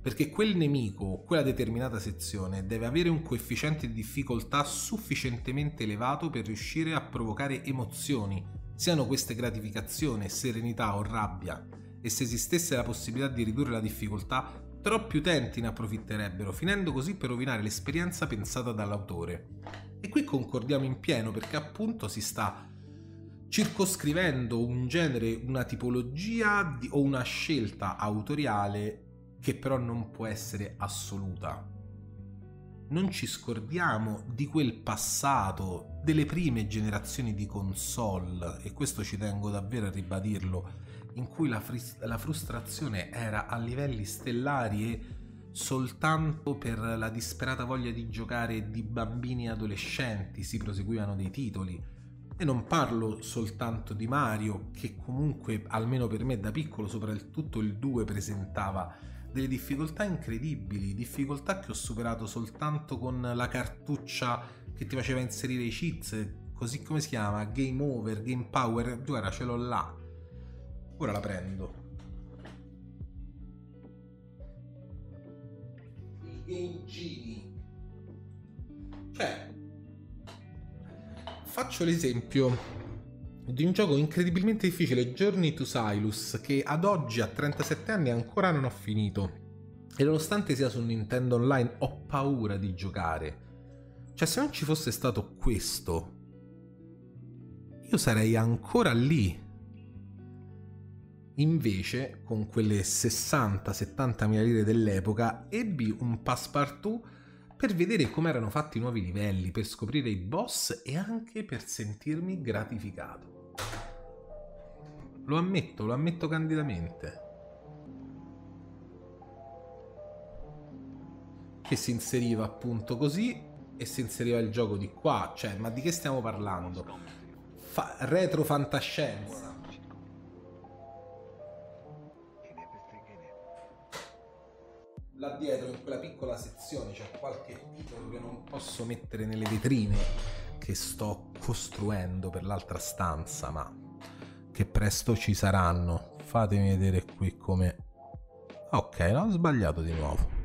perché quel nemico, quella determinata sezione, deve avere un coefficiente di difficoltà sufficientemente elevato per riuscire a provocare emozioni, siano queste gratificazione, serenità o rabbia, e se esistesse la possibilità di ridurre la difficoltà, troppi utenti ne approfitterebbero, finendo così per rovinare l'esperienza pensata dall'autore. E qui concordiamo in pieno perché appunto si sta circoscrivendo un genere, una tipologia di, o una scelta autoriale che però non può essere assoluta. Non ci scordiamo di quel passato, delle prime generazioni di console, e questo ci tengo davvero a ribadirlo, in cui la, fris- la frustrazione era a livelli stellari e soltanto per la disperata voglia di giocare di bambini e adolescenti si proseguivano dei titoli. E non parlo soltanto di Mario, che comunque, almeno per me da piccolo, soprattutto il 2 presentava delle difficoltà incredibili, difficoltà che ho superato soltanto con la cartuccia che ti faceva inserire i cheats, così come si chiama, Game Over, Game Power, guarda ce l'ho là. Ora la prendo. Genie. Cioè, faccio l'esempio di un gioco incredibilmente difficile, Journey to Silus, che ad oggi a 37 anni ancora non ho finito. E nonostante sia su Nintendo Online ho paura di giocare. Cioè se non ci fosse stato questo, io sarei ancora lì. Invece, con quelle 60-70 mila lire dell'epoca, ebbi un passepartout per vedere come erano fatti i nuovi livelli, per scoprire i boss e anche per sentirmi gratificato. Lo ammetto, lo ammetto candidamente. Che si inseriva appunto così e si inseriva il gioco di qua. Cioè, ma di che stiamo parlando? Fa retro fantascienza. Là dietro in quella piccola sezione c'è qualche titolo che non posso mettere nelle vetrine che sto costruendo per l'altra stanza ma che presto ci saranno. Fatemi vedere qui come ok no, ho sbagliato di nuovo.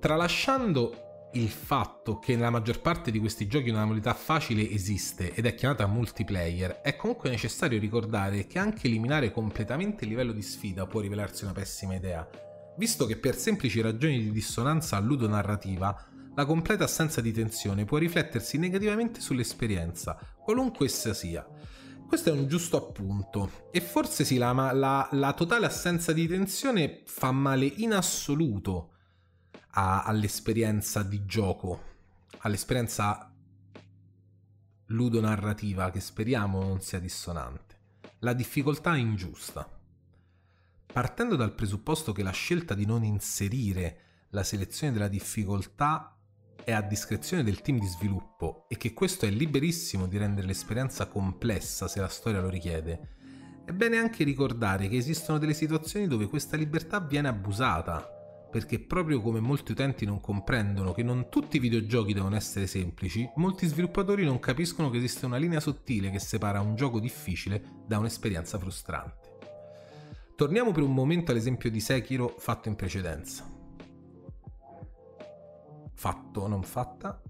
Tralasciando il fatto che nella maggior parte di questi giochi una modalità facile esiste ed è chiamata multiplayer, è comunque necessario ricordare che anche eliminare completamente il livello di sfida può rivelarsi una pessima idea, visto che per semplici ragioni di dissonanza ludonarrativa la completa assenza di tensione può riflettersi negativamente sull'esperienza, qualunque essa sia. Questo è un giusto appunto, e forse sì, la, la, la totale assenza di tensione fa male in assoluto a, all'esperienza di gioco, all'esperienza ludonarrativa che speriamo non sia dissonante. La difficoltà è ingiusta. Partendo dal presupposto che la scelta di non inserire la selezione della difficoltà è a discrezione del team di sviluppo e che questo è liberissimo di rendere l'esperienza complessa se la storia lo richiede, è bene anche ricordare che esistono delle situazioni dove questa libertà viene abusata perché proprio come molti utenti non comprendono che non tutti i videogiochi devono essere semplici, molti sviluppatori non capiscono che esiste una linea sottile che separa un gioco difficile da un'esperienza frustrante. Torniamo per un momento all'esempio di Sekiro fatto in precedenza. Fatto, non fatta,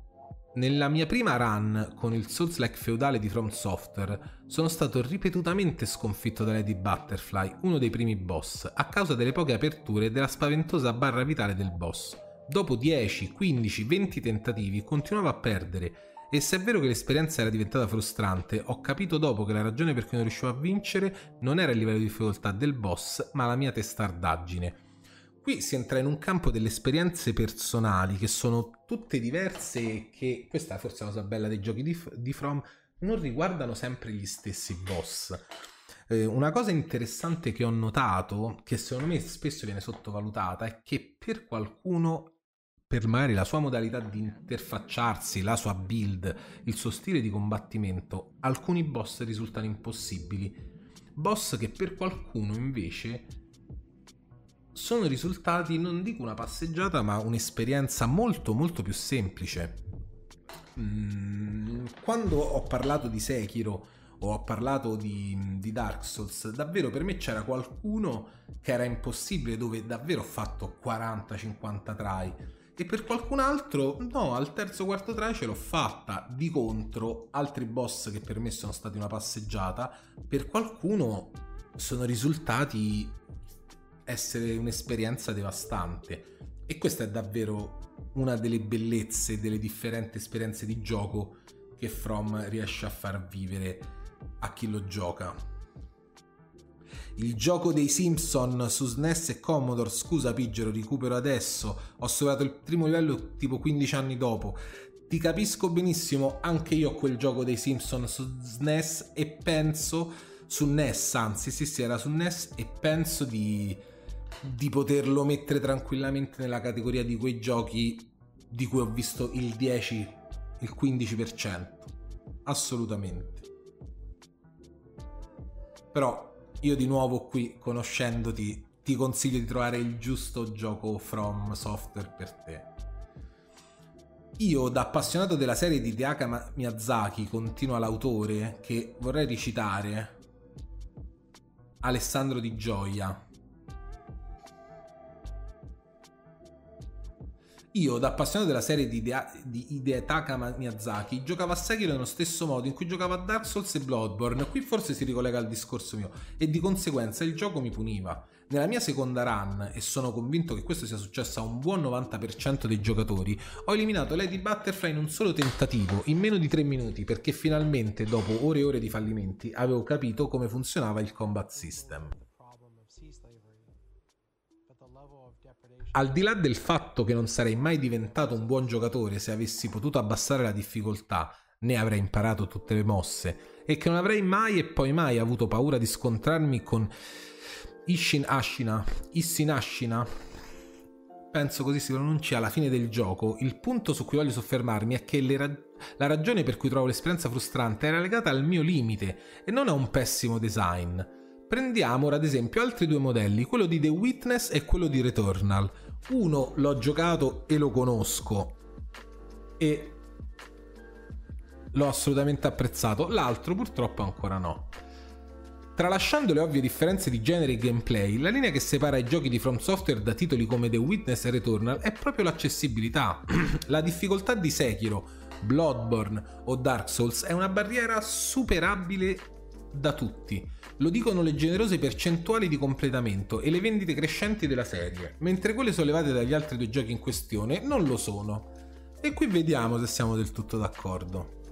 nella mia prima run con il Souls-like feudale di From Software sono stato ripetutamente sconfitto da Lady Butterfly, uno dei primi boss, a causa delle poche aperture e della spaventosa barra vitale del boss. Dopo 10, 15, 20 tentativi continuavo a perdere e se è vero che l'esperienza era diventata frustrante, ho capito dopo che la ragione per cui non riuscivo a vincere non era il livello di difficoltà del boss, ma la mia testardaggine. Qui si entra in un campo delle esperienze personali che sono tutte diverse e che, questa è forse la cosa bella dei giochi di, di From, non riguardano sempre gli stessi boss. Eh, una cosa interessante che ho notato, che secondo me spesso viene sottovalutata, è che per qualcuno, per magari la sua modalità di interfacciarsi, la sua build, il suo stile di combattimento, alcuni boss risultano impossibili. Boss che per qualcuno invece sono risultati, non dico una passeggiata, ma un'esperienza molto molto più semplice. Mm, quando ho parlato di Sekiro o ho parlato di, di, Dark Souls, davvero per me c'era qualcuno che era impossibile, dove davvero ho fatto 40-50 try. E per qualcun altro, no, al terzo quarto try ce l'ho fatta. Di contro, altri boss che per me sono stati una passeggiata, per qualcuno sono risultati essere un'esperienza devastante. E questa è davvero una delle bellezze delle differenti esperienze di gioco che From riesce a far vivere a chi lo gioca. Il gioco dei Simpson su SNES e Commodore, scusa Piggero, recupero adesso, ho superato il primo livello tipo 15 anni dopo. Ti capisco benissimo, anche io ho quel gioco dei Simpson su SNES e penso su NES, anzi sì sì era su NES e penso di di poterlo mettere tranquillamente nella categoria di quei giochi di cui ho visto il 10, il 15%. Assolutamente. Però io di nuovo qui, conoscendoti, ti consiglio di trovare il giusto gioco From Software per te. Io, da appassionato della serie di Deaka Miyazaki, continua l'autore che vorrei recitare, Alessandro Di Gioia, Io, da appassionato della serie di, Idea, Hidetaka Miyazaki, giocavo a Sekiro nello stesso modo in cui giocavo a Dark Souls e Bloodborne. Qui forse si ricollega al discorso mio, e di conseguenza il gioco mi puniva. Nella mia seconda run, e sono convinto che questo sia successo a un buon 90% dei giocatori, ho eliminato Lady Butterfly in un solo tentativo, in meno di 3 minuti, perché finalmente, dopo ore e ore di fallimenti, avevo capito come funzionava il combat system. Al di là del fatto che non sarei mai diventato un buon giocatore se avessi potuto abbassare la difficoltà, né avrei imparato tutte le mosse, e che non avrei mai e poi mai avuto paura di scontrarmi con Ishin Ashina, Issin Ashina, penso così si pronuncia alla fine del gioco, il punto su cui voglio soffermarmi è che ra- la ragione per cui trovo l'esperienza frustrante era legata al mio limite e non a un pessimo design. Prendiamo ora ad esempio altri due modelli, quello di The Witness e quello di Returnal. Uno l'ho giocato e lo conosco e l'ho assolutamente apprezzato, l'altro purtroppo ancora no. Tralasciando le ovvie differenze di genere e gameplay, la linea che separa i giochi di From Software da titoli come The Witness e Returnal è proprio l'accessibilità. la difficoltà di Sekiro, Bloodborne o Dark Souls è una barriera superabile da tutti. Lo dicono le generose percentuali di completamento e le vendite crescenti della serie, mentre quelle sollevate dagli altri due giochi in questione non lo sono. E qui vediamo se siamo del tutto d'accordo.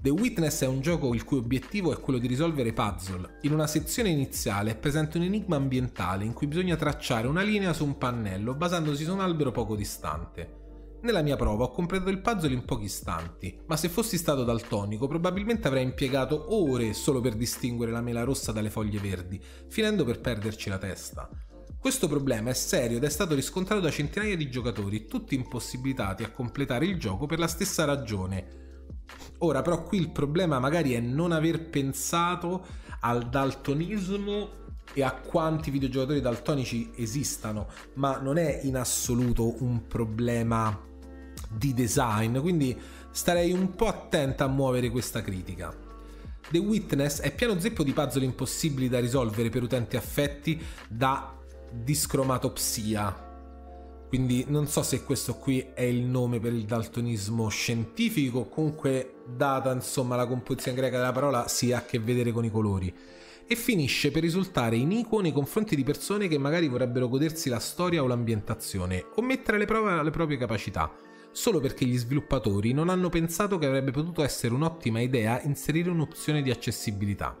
The Witness è un gioco il cui obiettivo è quello di risolvere puzzle. In una sezione iniziale è presente un enigma ambientale in cui bisogna tracciare una linea su un pannello basandosi su un albero poco distante. Nella mia prova ho completato il puzzle in pochi istanti, ma se fossi stato daltonico probabilmente avrei impiegato ore solo per distinguere la mela rossa dalle foglie verdi, finendo per perderci la testa. Questo problema è serio ed è stato riscontrato da centinaia di giocatori, tutti impossibilitati a completare il gioco per la stessa ragione. Ora però qui il problema magari è non aver pensato al daltonismo e a quanti videogiocatori daltonici esistano, ma non è in assoluto un problema di design, quindi starei un po' attenta a muovere questa critica. The Witness è pieno zeppo di puzzle impossibili da risolvere per utenti affetti da discromatopsia. Quindi non so se questo qui è il nome per il daltonismo scientifico, comunque data insomma la composizione greca della parola si ha a che vedere con i colori e finisce per risultare iniquo nei confronti di persone che magari vorrebbero godersi la storia o l'ambientazione o mettere alle prove le proprie capacità solo perché gli sviluppatori non hanno pensato che avrebbe potuto essere un'ottima idea inserire un'opzione di accessibilità.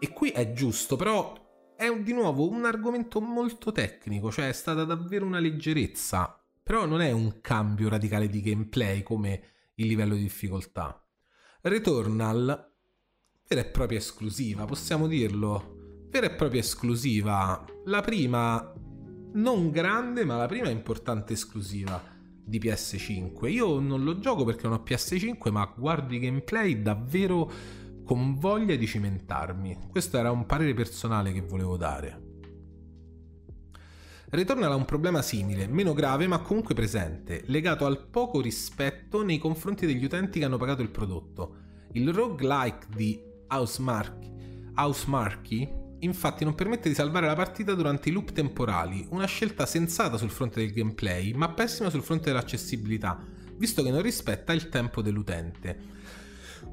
E qui è giusto, però è di nuovo un argomento molto tecnico, cioè è stata davvero una leggerezza, però non è un cambio radicale di gameplay come il livello di difficoltà. Returnal, vera e propria esclusiva, possiamo dirlo, vera e propria esclusiva. La prima, non grande, ma la prima importante esclusiva di PS5. Io non lo gioco perché non ho PS5, ma guardo i gameplay davvero con voglia di cimentarmi. Questo era un parere personale che volevo dare. Returnal ha un problema simile, meno grave ma comunque presente, legato al poco rispetto nei confronti degli utenti che hanno pagato il prodotto. Il roguelike di Housemarque, Housemarque infatti non permette di salvare la partita durante i loop temporali, una scelta sensata sul fronte del gameplay, ma pessima sul fronte dell'accessibilità, visto che non rispetta il tempo dell'utente.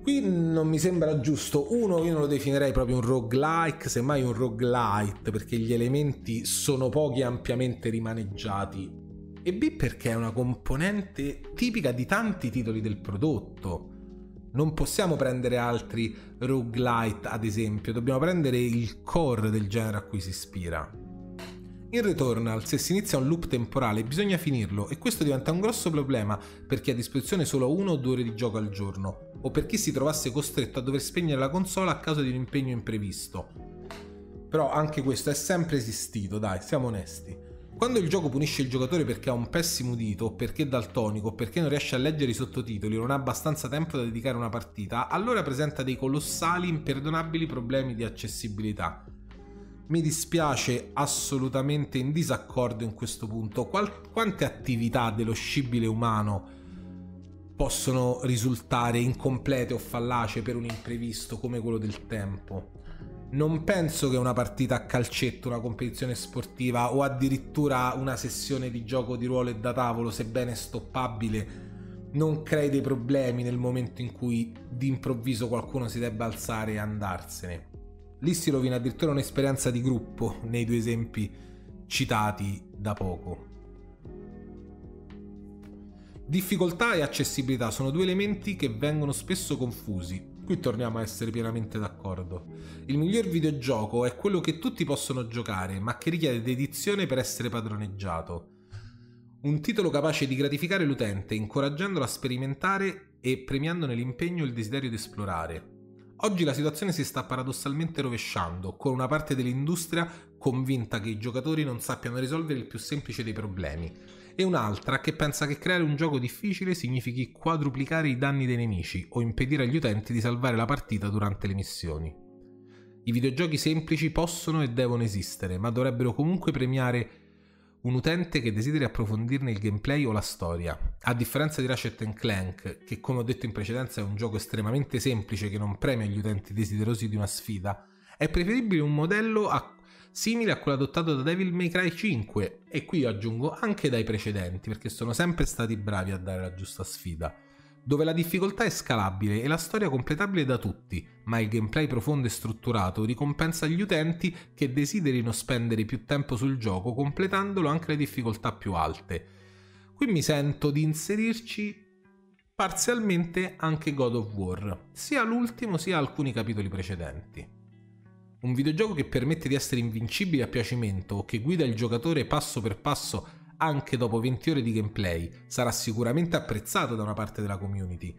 Qui non mi sembra giusto, uno io non lo definirei proprio un roguelike, semmai un roguelite, perché gli elementi sono pochi e ampiamente rimaneggiati, e B perché è una componente tipica di tanti titoli del prodotto non possiamo prendere altri roguelite, ad esempio, dobbiamo prendere il core del genere a cui si ispira. In Returnal, se si inizia un loop temporale, bisogna finirlo e questo diventa un grosso problema per chi ha a disposizione solo uno o due ore di gioco al giorno, o per chi si trovasse costretto a dover spegnere la console a causa di un impegno imprevisto. Però anche questo è sempre esistito, dai, siamo onesti. Quando il gioco punisce il giocatore perché ha un pessimo udito, perché è daltonico, perché non riesce a leggere i sottotitoli non ha abbastanza tempo da dedicare a una partita, allora presenta dei colossali, imperdonabili problemi di accessibilità. Mi dispiace assolutamente in disaccordo in questo punto. Qual- quante attività dello scibile umano possono risultare incomplete o fallace per un imprevisto come quello del tempo? Non penso che una partita a calcetto, una competizione sportiva o addirittura una sessione di gioco di ruolo e da tavolo, sebbene stoppabile, non crei dei problemi nel momento in cui d'improvviso qualcuno si debba alzare e andarsene. Lì si rovina addirittura un'esperienza di gruppo nei due esempi citati da poco. Difficoltà e accessibilità sono due elementi che vengono spesso confusi, Qui torniamo a essere pienamente d'accordo. Il miglior videogioco è quello che tutti possono giocare, ma che richiede dedizione per essere padroneggiato. Un titolo capace di gratificare l'utente, incoraggiandolo a sperimentare e premiandone l'impegno e il desiderio di esplorare. Oggi la situazione si sta paradossalmente rovesciando, con una parte dell'industria convinta che i giocatori non sappiano risolvere il più semplice dei problemi, e un'altra che pensa che creare un gioco difficile significhi quadruplicare i danni dei nemici o impedire agli utenti di salvare la partita durante le missioni. I videogiochi semplici possono e devono esistere, ma dovrebbero comunque premiare un utente che desideri approfondirne il gameplay o la storia. A differenza di Ratchet Clank, che come ho detto in precedenza è un gioco estremamente semplice che non premia gli utenti desiderosi di una sfida, è preferibile un modello a... simile a quello adottato da Devil May Cry 5 e qui aggiungo anche dai precedenti perché sono sempre stati bravi a dare la giusta sfida dove la difficoltà è scalabile e la storia completabile da tutti, ma il gameplay profondo e strutturato ricompensa gli utenti che desiderino spendere più tempo sul gioco completandolo anche le difficoltà più alte. Qui mi sento di inserirci parzialmente anche God of War, sia l'ultimo sia alcuni capitoli precedenti. Un videogioco che permette di essere invincibile a piacimento o che guida il giocatore passo per passo anche dopo 20 ore di gameplay, sarà sicuramente apprezzato da una parte della community,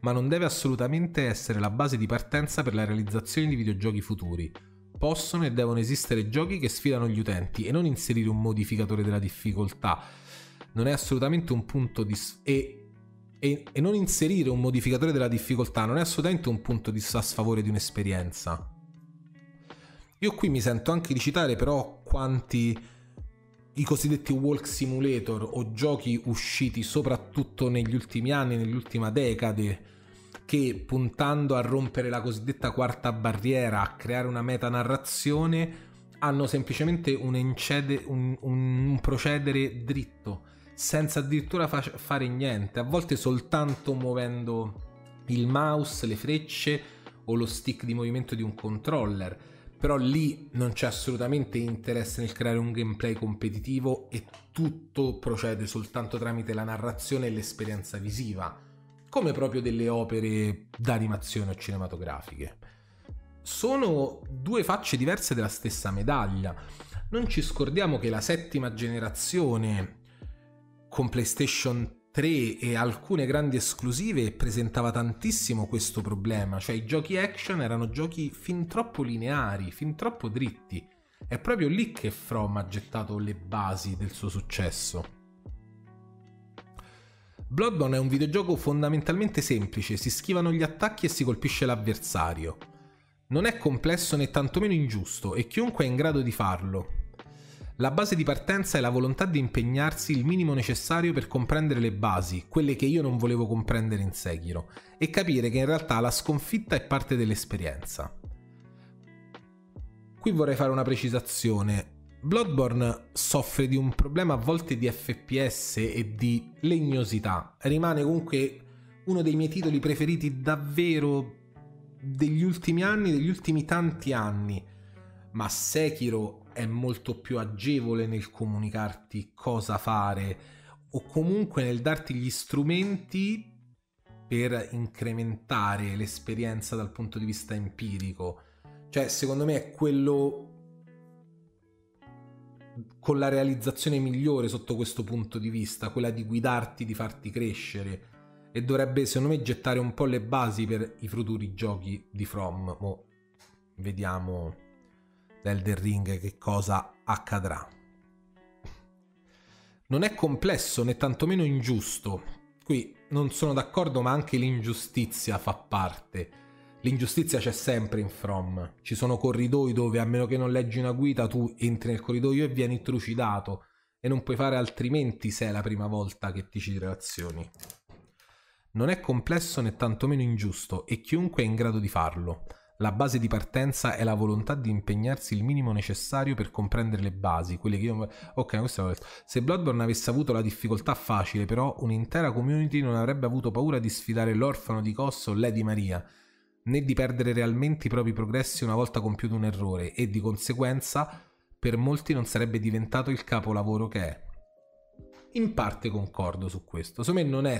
ma non deve assolutamente essere la base di partenza per la realizzazione di videogiochi futuri. Possono e devono esistere giochi che sfidano gli utenti e non inserire un modificatore della difficoltà. Non è assolutamente un punto di... E, e, e non inserire un modificatore della difficoltà non è assolutamente un punto di a sfavore di un'esperienza. Io qui mi sento anche di citare però quanti i cosiddetti walk simulator o giochi usciti soprattutto negli ultimi anni, nell'ultima decade, che puntando a rompere la cosiddetta quarta barriera, a creare una metanarrazione, hanno semplicemente un, encede, un, un procedere dritto, senza addirittura fa- fare niente, a volte soltanto muovendo il mouse, le frecce o lo stick di movimento di un controller però lì non c'è assolutamente interesse nel creare un gameplay competitivo e tutto procede soltanto tramite la narrazione e l'esperienza visiva, come proprio delle opere d'animazione o cinematografiche. Sono due facce diverse della stessa medaglia. Non ci scordiamo che la settima generazione con PlayStation 3 e alcune grandi esclusive presentava tantissimo questo problema, cioè i giochi action erano giochi fin troppo lineari, fin troppo dritti. È proprio lì che From ha gettato le basi del suo successo. Bloodborne è un videogioco fondamentalmente semplice, si schivano gli attacchi e si colpisce l'avversario. Non è complesso né tantomeno ingiusto e chiunque è in grado di farlo, la base di partenza è la volontà di impegnarsi il minimo necessario per comprendere le basi, quelle che io non volevo comprendere in Sekiro, e capire che in realtà la sconfitta è parte dell'esperienza. Qui vorrei fare una precisazione. Bloodborne soffre di un problema a volte di FPS e di legnosità. Rimane comunque uno dei miei titoli preferiti davvero degli ultimi anni, degli ultimi tanti anni. Ma Sekiro è molto più agevole nel comunicarti cosa fare o comunque nel darti gli strumenti per incrementare l'esperienza dal punto di vista empirico. Cioè, secondo me è quello con la realizzazione migliore sotto questo punto di vista, quella di guidarti, di farti crescere e dovrebbe secondo me gettare un po' le basi per i futuri giochi di From. Mo vediamo l'Elden Ring che cosa accadrà. Non è complesso né tantomeno ingiusto. Qui non sono d'accordo, ma anche l'ingiustizia fa parte. L'ingiustizia c'è sempre in From. Ci sono corridoi dove, a meno che non leggi una guida, tu entri nel corridoio e vieni trucidato. E non puoi fare altrimenti se è la prima volta che ti ci relazioni. Non è complesso né tantomeno ingiusto e chiunque è in grado di farlo. La base di partenza è la volontà di impegnarsi il minimo necessario per comprendere le basi, quelle che io... Ok, questo l'ho detto. Se Bloodborne avesse avuto la difficoltà facile, però, un'intera community non avrebbe avuto paura di sfidare l'orfano di Cosso o Lady Maria, né di perdere realmente i propri progressi una volta compiuto un errore, e di conseguenza per molti non sarebbe diventato il capolavoro che è. In parte concordo su questo. Secondo me non è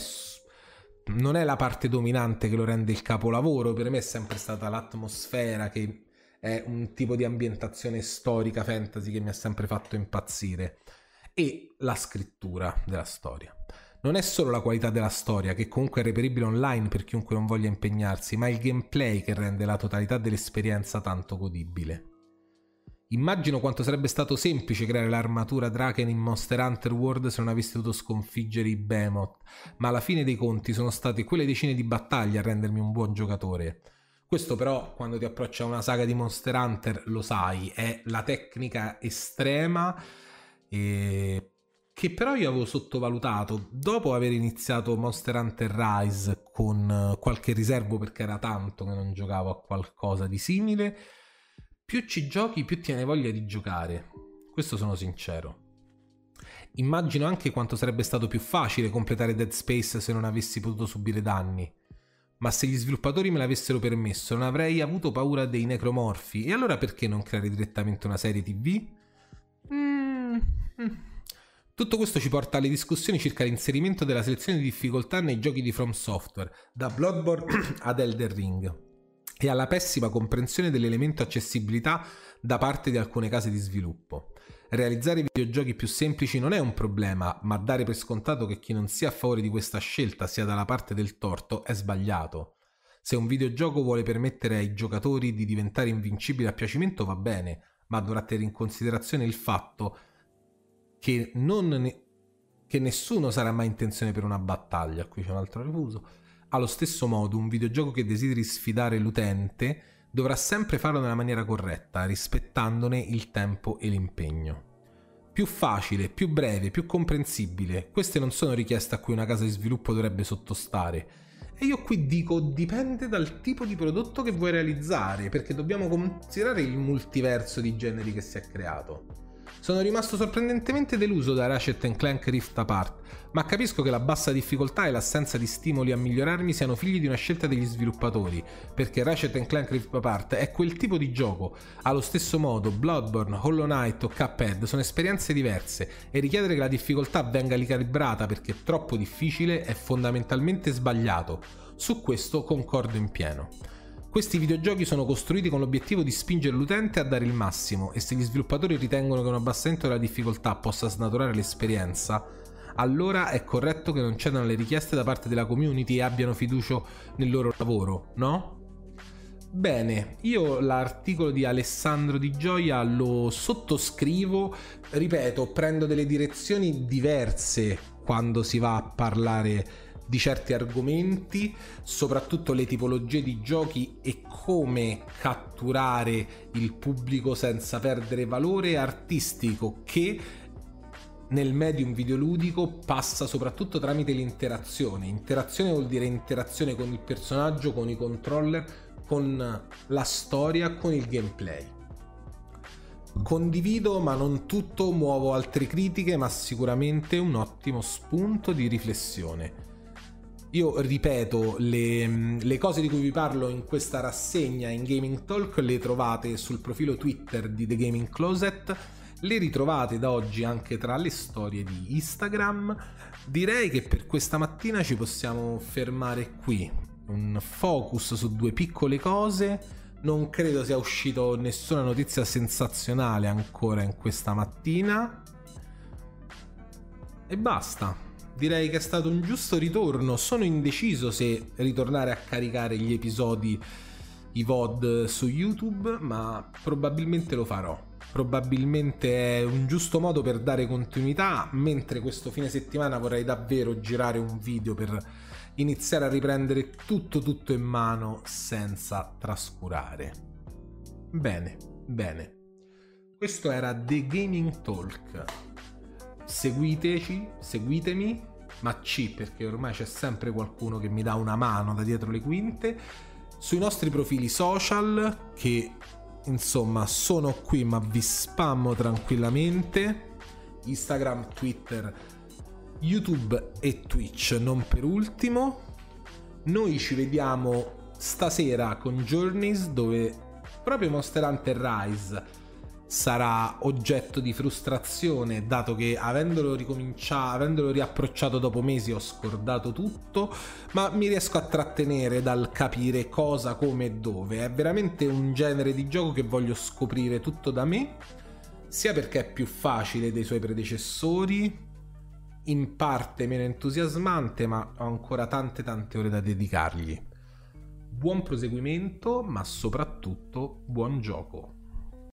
non è la parte dominante che lo rende il capolavoro, per me è sempre stata l'atmosfera che è un tipo di ambientazione storica fantasy che mi ha sempre fatto impazzire. e la scrittura della storia. Non è solo la qualità della storia, che comunque è reperibile online per chiunque non voglia impegnarsi, ma il gameplay che rende la totalità dell'esperienza tanto godibile. Immagino quanto sarebbe stato semplice creare l'armatura Draken in Monster Hunter World se non avessi dovuto sconfiggere i Behemoth, ma alla fine dei conti sono state quelle decine di battaglie a rendermi un buon giocatore. Questo però, quando ti approccia a una saga di Monster Hunter, lo sai, è la tecnica estrema e... che però io avevo sottovalutato dopo aver iniziato Monster Hunter Rise con qualche riservo perché era tanto che non giocavo a qualcosa di simile più ci giochi, più tiene voglia di giocare. Questo sono sincero. Immagino anche quanto sarebbe stato più facile completare Dead Space se non avessi potuto subire danni. Ma se gli sviluppatori me l'avessero permesso, non avrei avuto paura dei necromorfi. E allora perché non creare direttamente una serie TV? Mm. Tutto questo ci porta alle discussioni circa l'inserimento della selezione di difficoltà nei giochi di From Software, da Bloodborne ad Elder Ring e alla pessima comprensione dell'elemento accessibilità da parte di alcune case di sviluppo. Realizzare videogiochi più semplici non è un problema, ma dare per scontato che chi non sia a favore di questa scelta sia dalla parte del torto è sbagliato. Se un videogioco vuole permettere ai giocatori di diventare invincibili a piacimento va bene, ma dovrà tenere in considerazione il fatto che, ne- che nessuno sarà mai in tensione per una battaglia. Qui c'è un altro refuso allo stesso modo, un videogioco che desideri sfidare l'utente dovrà sempre farlo nella maniera corretta, rispettandone il tempo e l'impegno. Più facile, più breve, più comprensibile, queste non sono richieste a cui una casa di sviluppo dovrebbe sottostare. E io qui dico dipende dal tipo di prodotto che vuoi realizzare, perché dobbiamo considerare il multiverso di generi che si è creato. Sono rimasto sorprendentemente deluso da Ratchet Clank Rift Apart, ma capisco che la bassa difficoltà e l'assenza di stimoli a migliorarmi siano figli di una scelta degli sviluppatori, perché Ratchet Clank Rift Apart è quel tipo di gioco. Allo stesso modo, Bloodborne, Hollow Knight o Cuphead sono esperienze diverse e richiedere che la difficoltà venga ricalibrata perché è troppo difficile è fondamentalmente sbagliato. Su questo concordo in pieno. Questi videogiochi sono costruiti con l'obiettivo di spingere l'utente a dare il massimo e se gli sviluppatori ritengono che un abbassamento della difficoltà possa snaturare l'esperienza, allora è corretto che non cedano alle richieste da parte della community e abbiano fiducia nel loro lavoro, no? Bene, io l'articolo di Alessandro Di Gioia lo sottoscrivo, ripeto, prendo delle direzioni diverse quando si va a parlare di certi argomenti, soprattutto le tipologie di giochi e come catturare il pubblico senza perdere valore artistico che nel medium videoludico passa soprattutto tramite l'interazione. Interazione vuol dire interazione con il personaggio, con i controller, con la storia, con il gameplay. Condivido, ma non tutto, muovo altre critiche, ma sicuramente un ottimo spunto di riflessione. Io ripeto, le, le, cose di cui vi parlo in questa rassegna in Gaming Talk le trovate sul profilo Twitter di The Gaming Closet, le ritrovate da oggi anche tra le storie di Instagram. Direi che per questa mattina ci possiamo fermare qui. Un focus su due piccole cose. Non credo sia uscito nessuna notizia sensazionale ancora in questa mattina. E basta direi che è stato un giusto ritorno. Sono indeciso se ritornare a caricare gli episodi, i VOD su YouTube, ma probabilmente lo farò. Probabilmente è un giusto modo per dare continuità, mentre questo fine settimana vorrei davvero girare un video per iniziare a riprendere tutto tutto in mano senza trascurare. Bene, bene. Questo era The Gaming Talk seguiteci, seguitemi, ma C perché ormai c'è sempre qualcuno che mi dà una mano da dietro le quinte, sui nostri profili social che insomma sono qui ma vi spammo tranquillamente, Instagram, Twitter, YouTube e Twitch non per ultimo. Noi ci vediamo stasera con Journeys dove proprio Monster Hunter Rise sarà oggetto di frustrazione dato che avendolo ricominciato avendolo riapprocciato dopo mesi ho scordato tutto ma mi riesco a trattenere dal capire cosa come e dove è veramente un genere di gioco che voglio scoprire tutto da me sia perché è più facile dei suoi predecessori, in parte meno entusiasmante, ma ho ancora tante tante ore da dedicargli. Buon proseguimento, ma soprattutto buon gioco.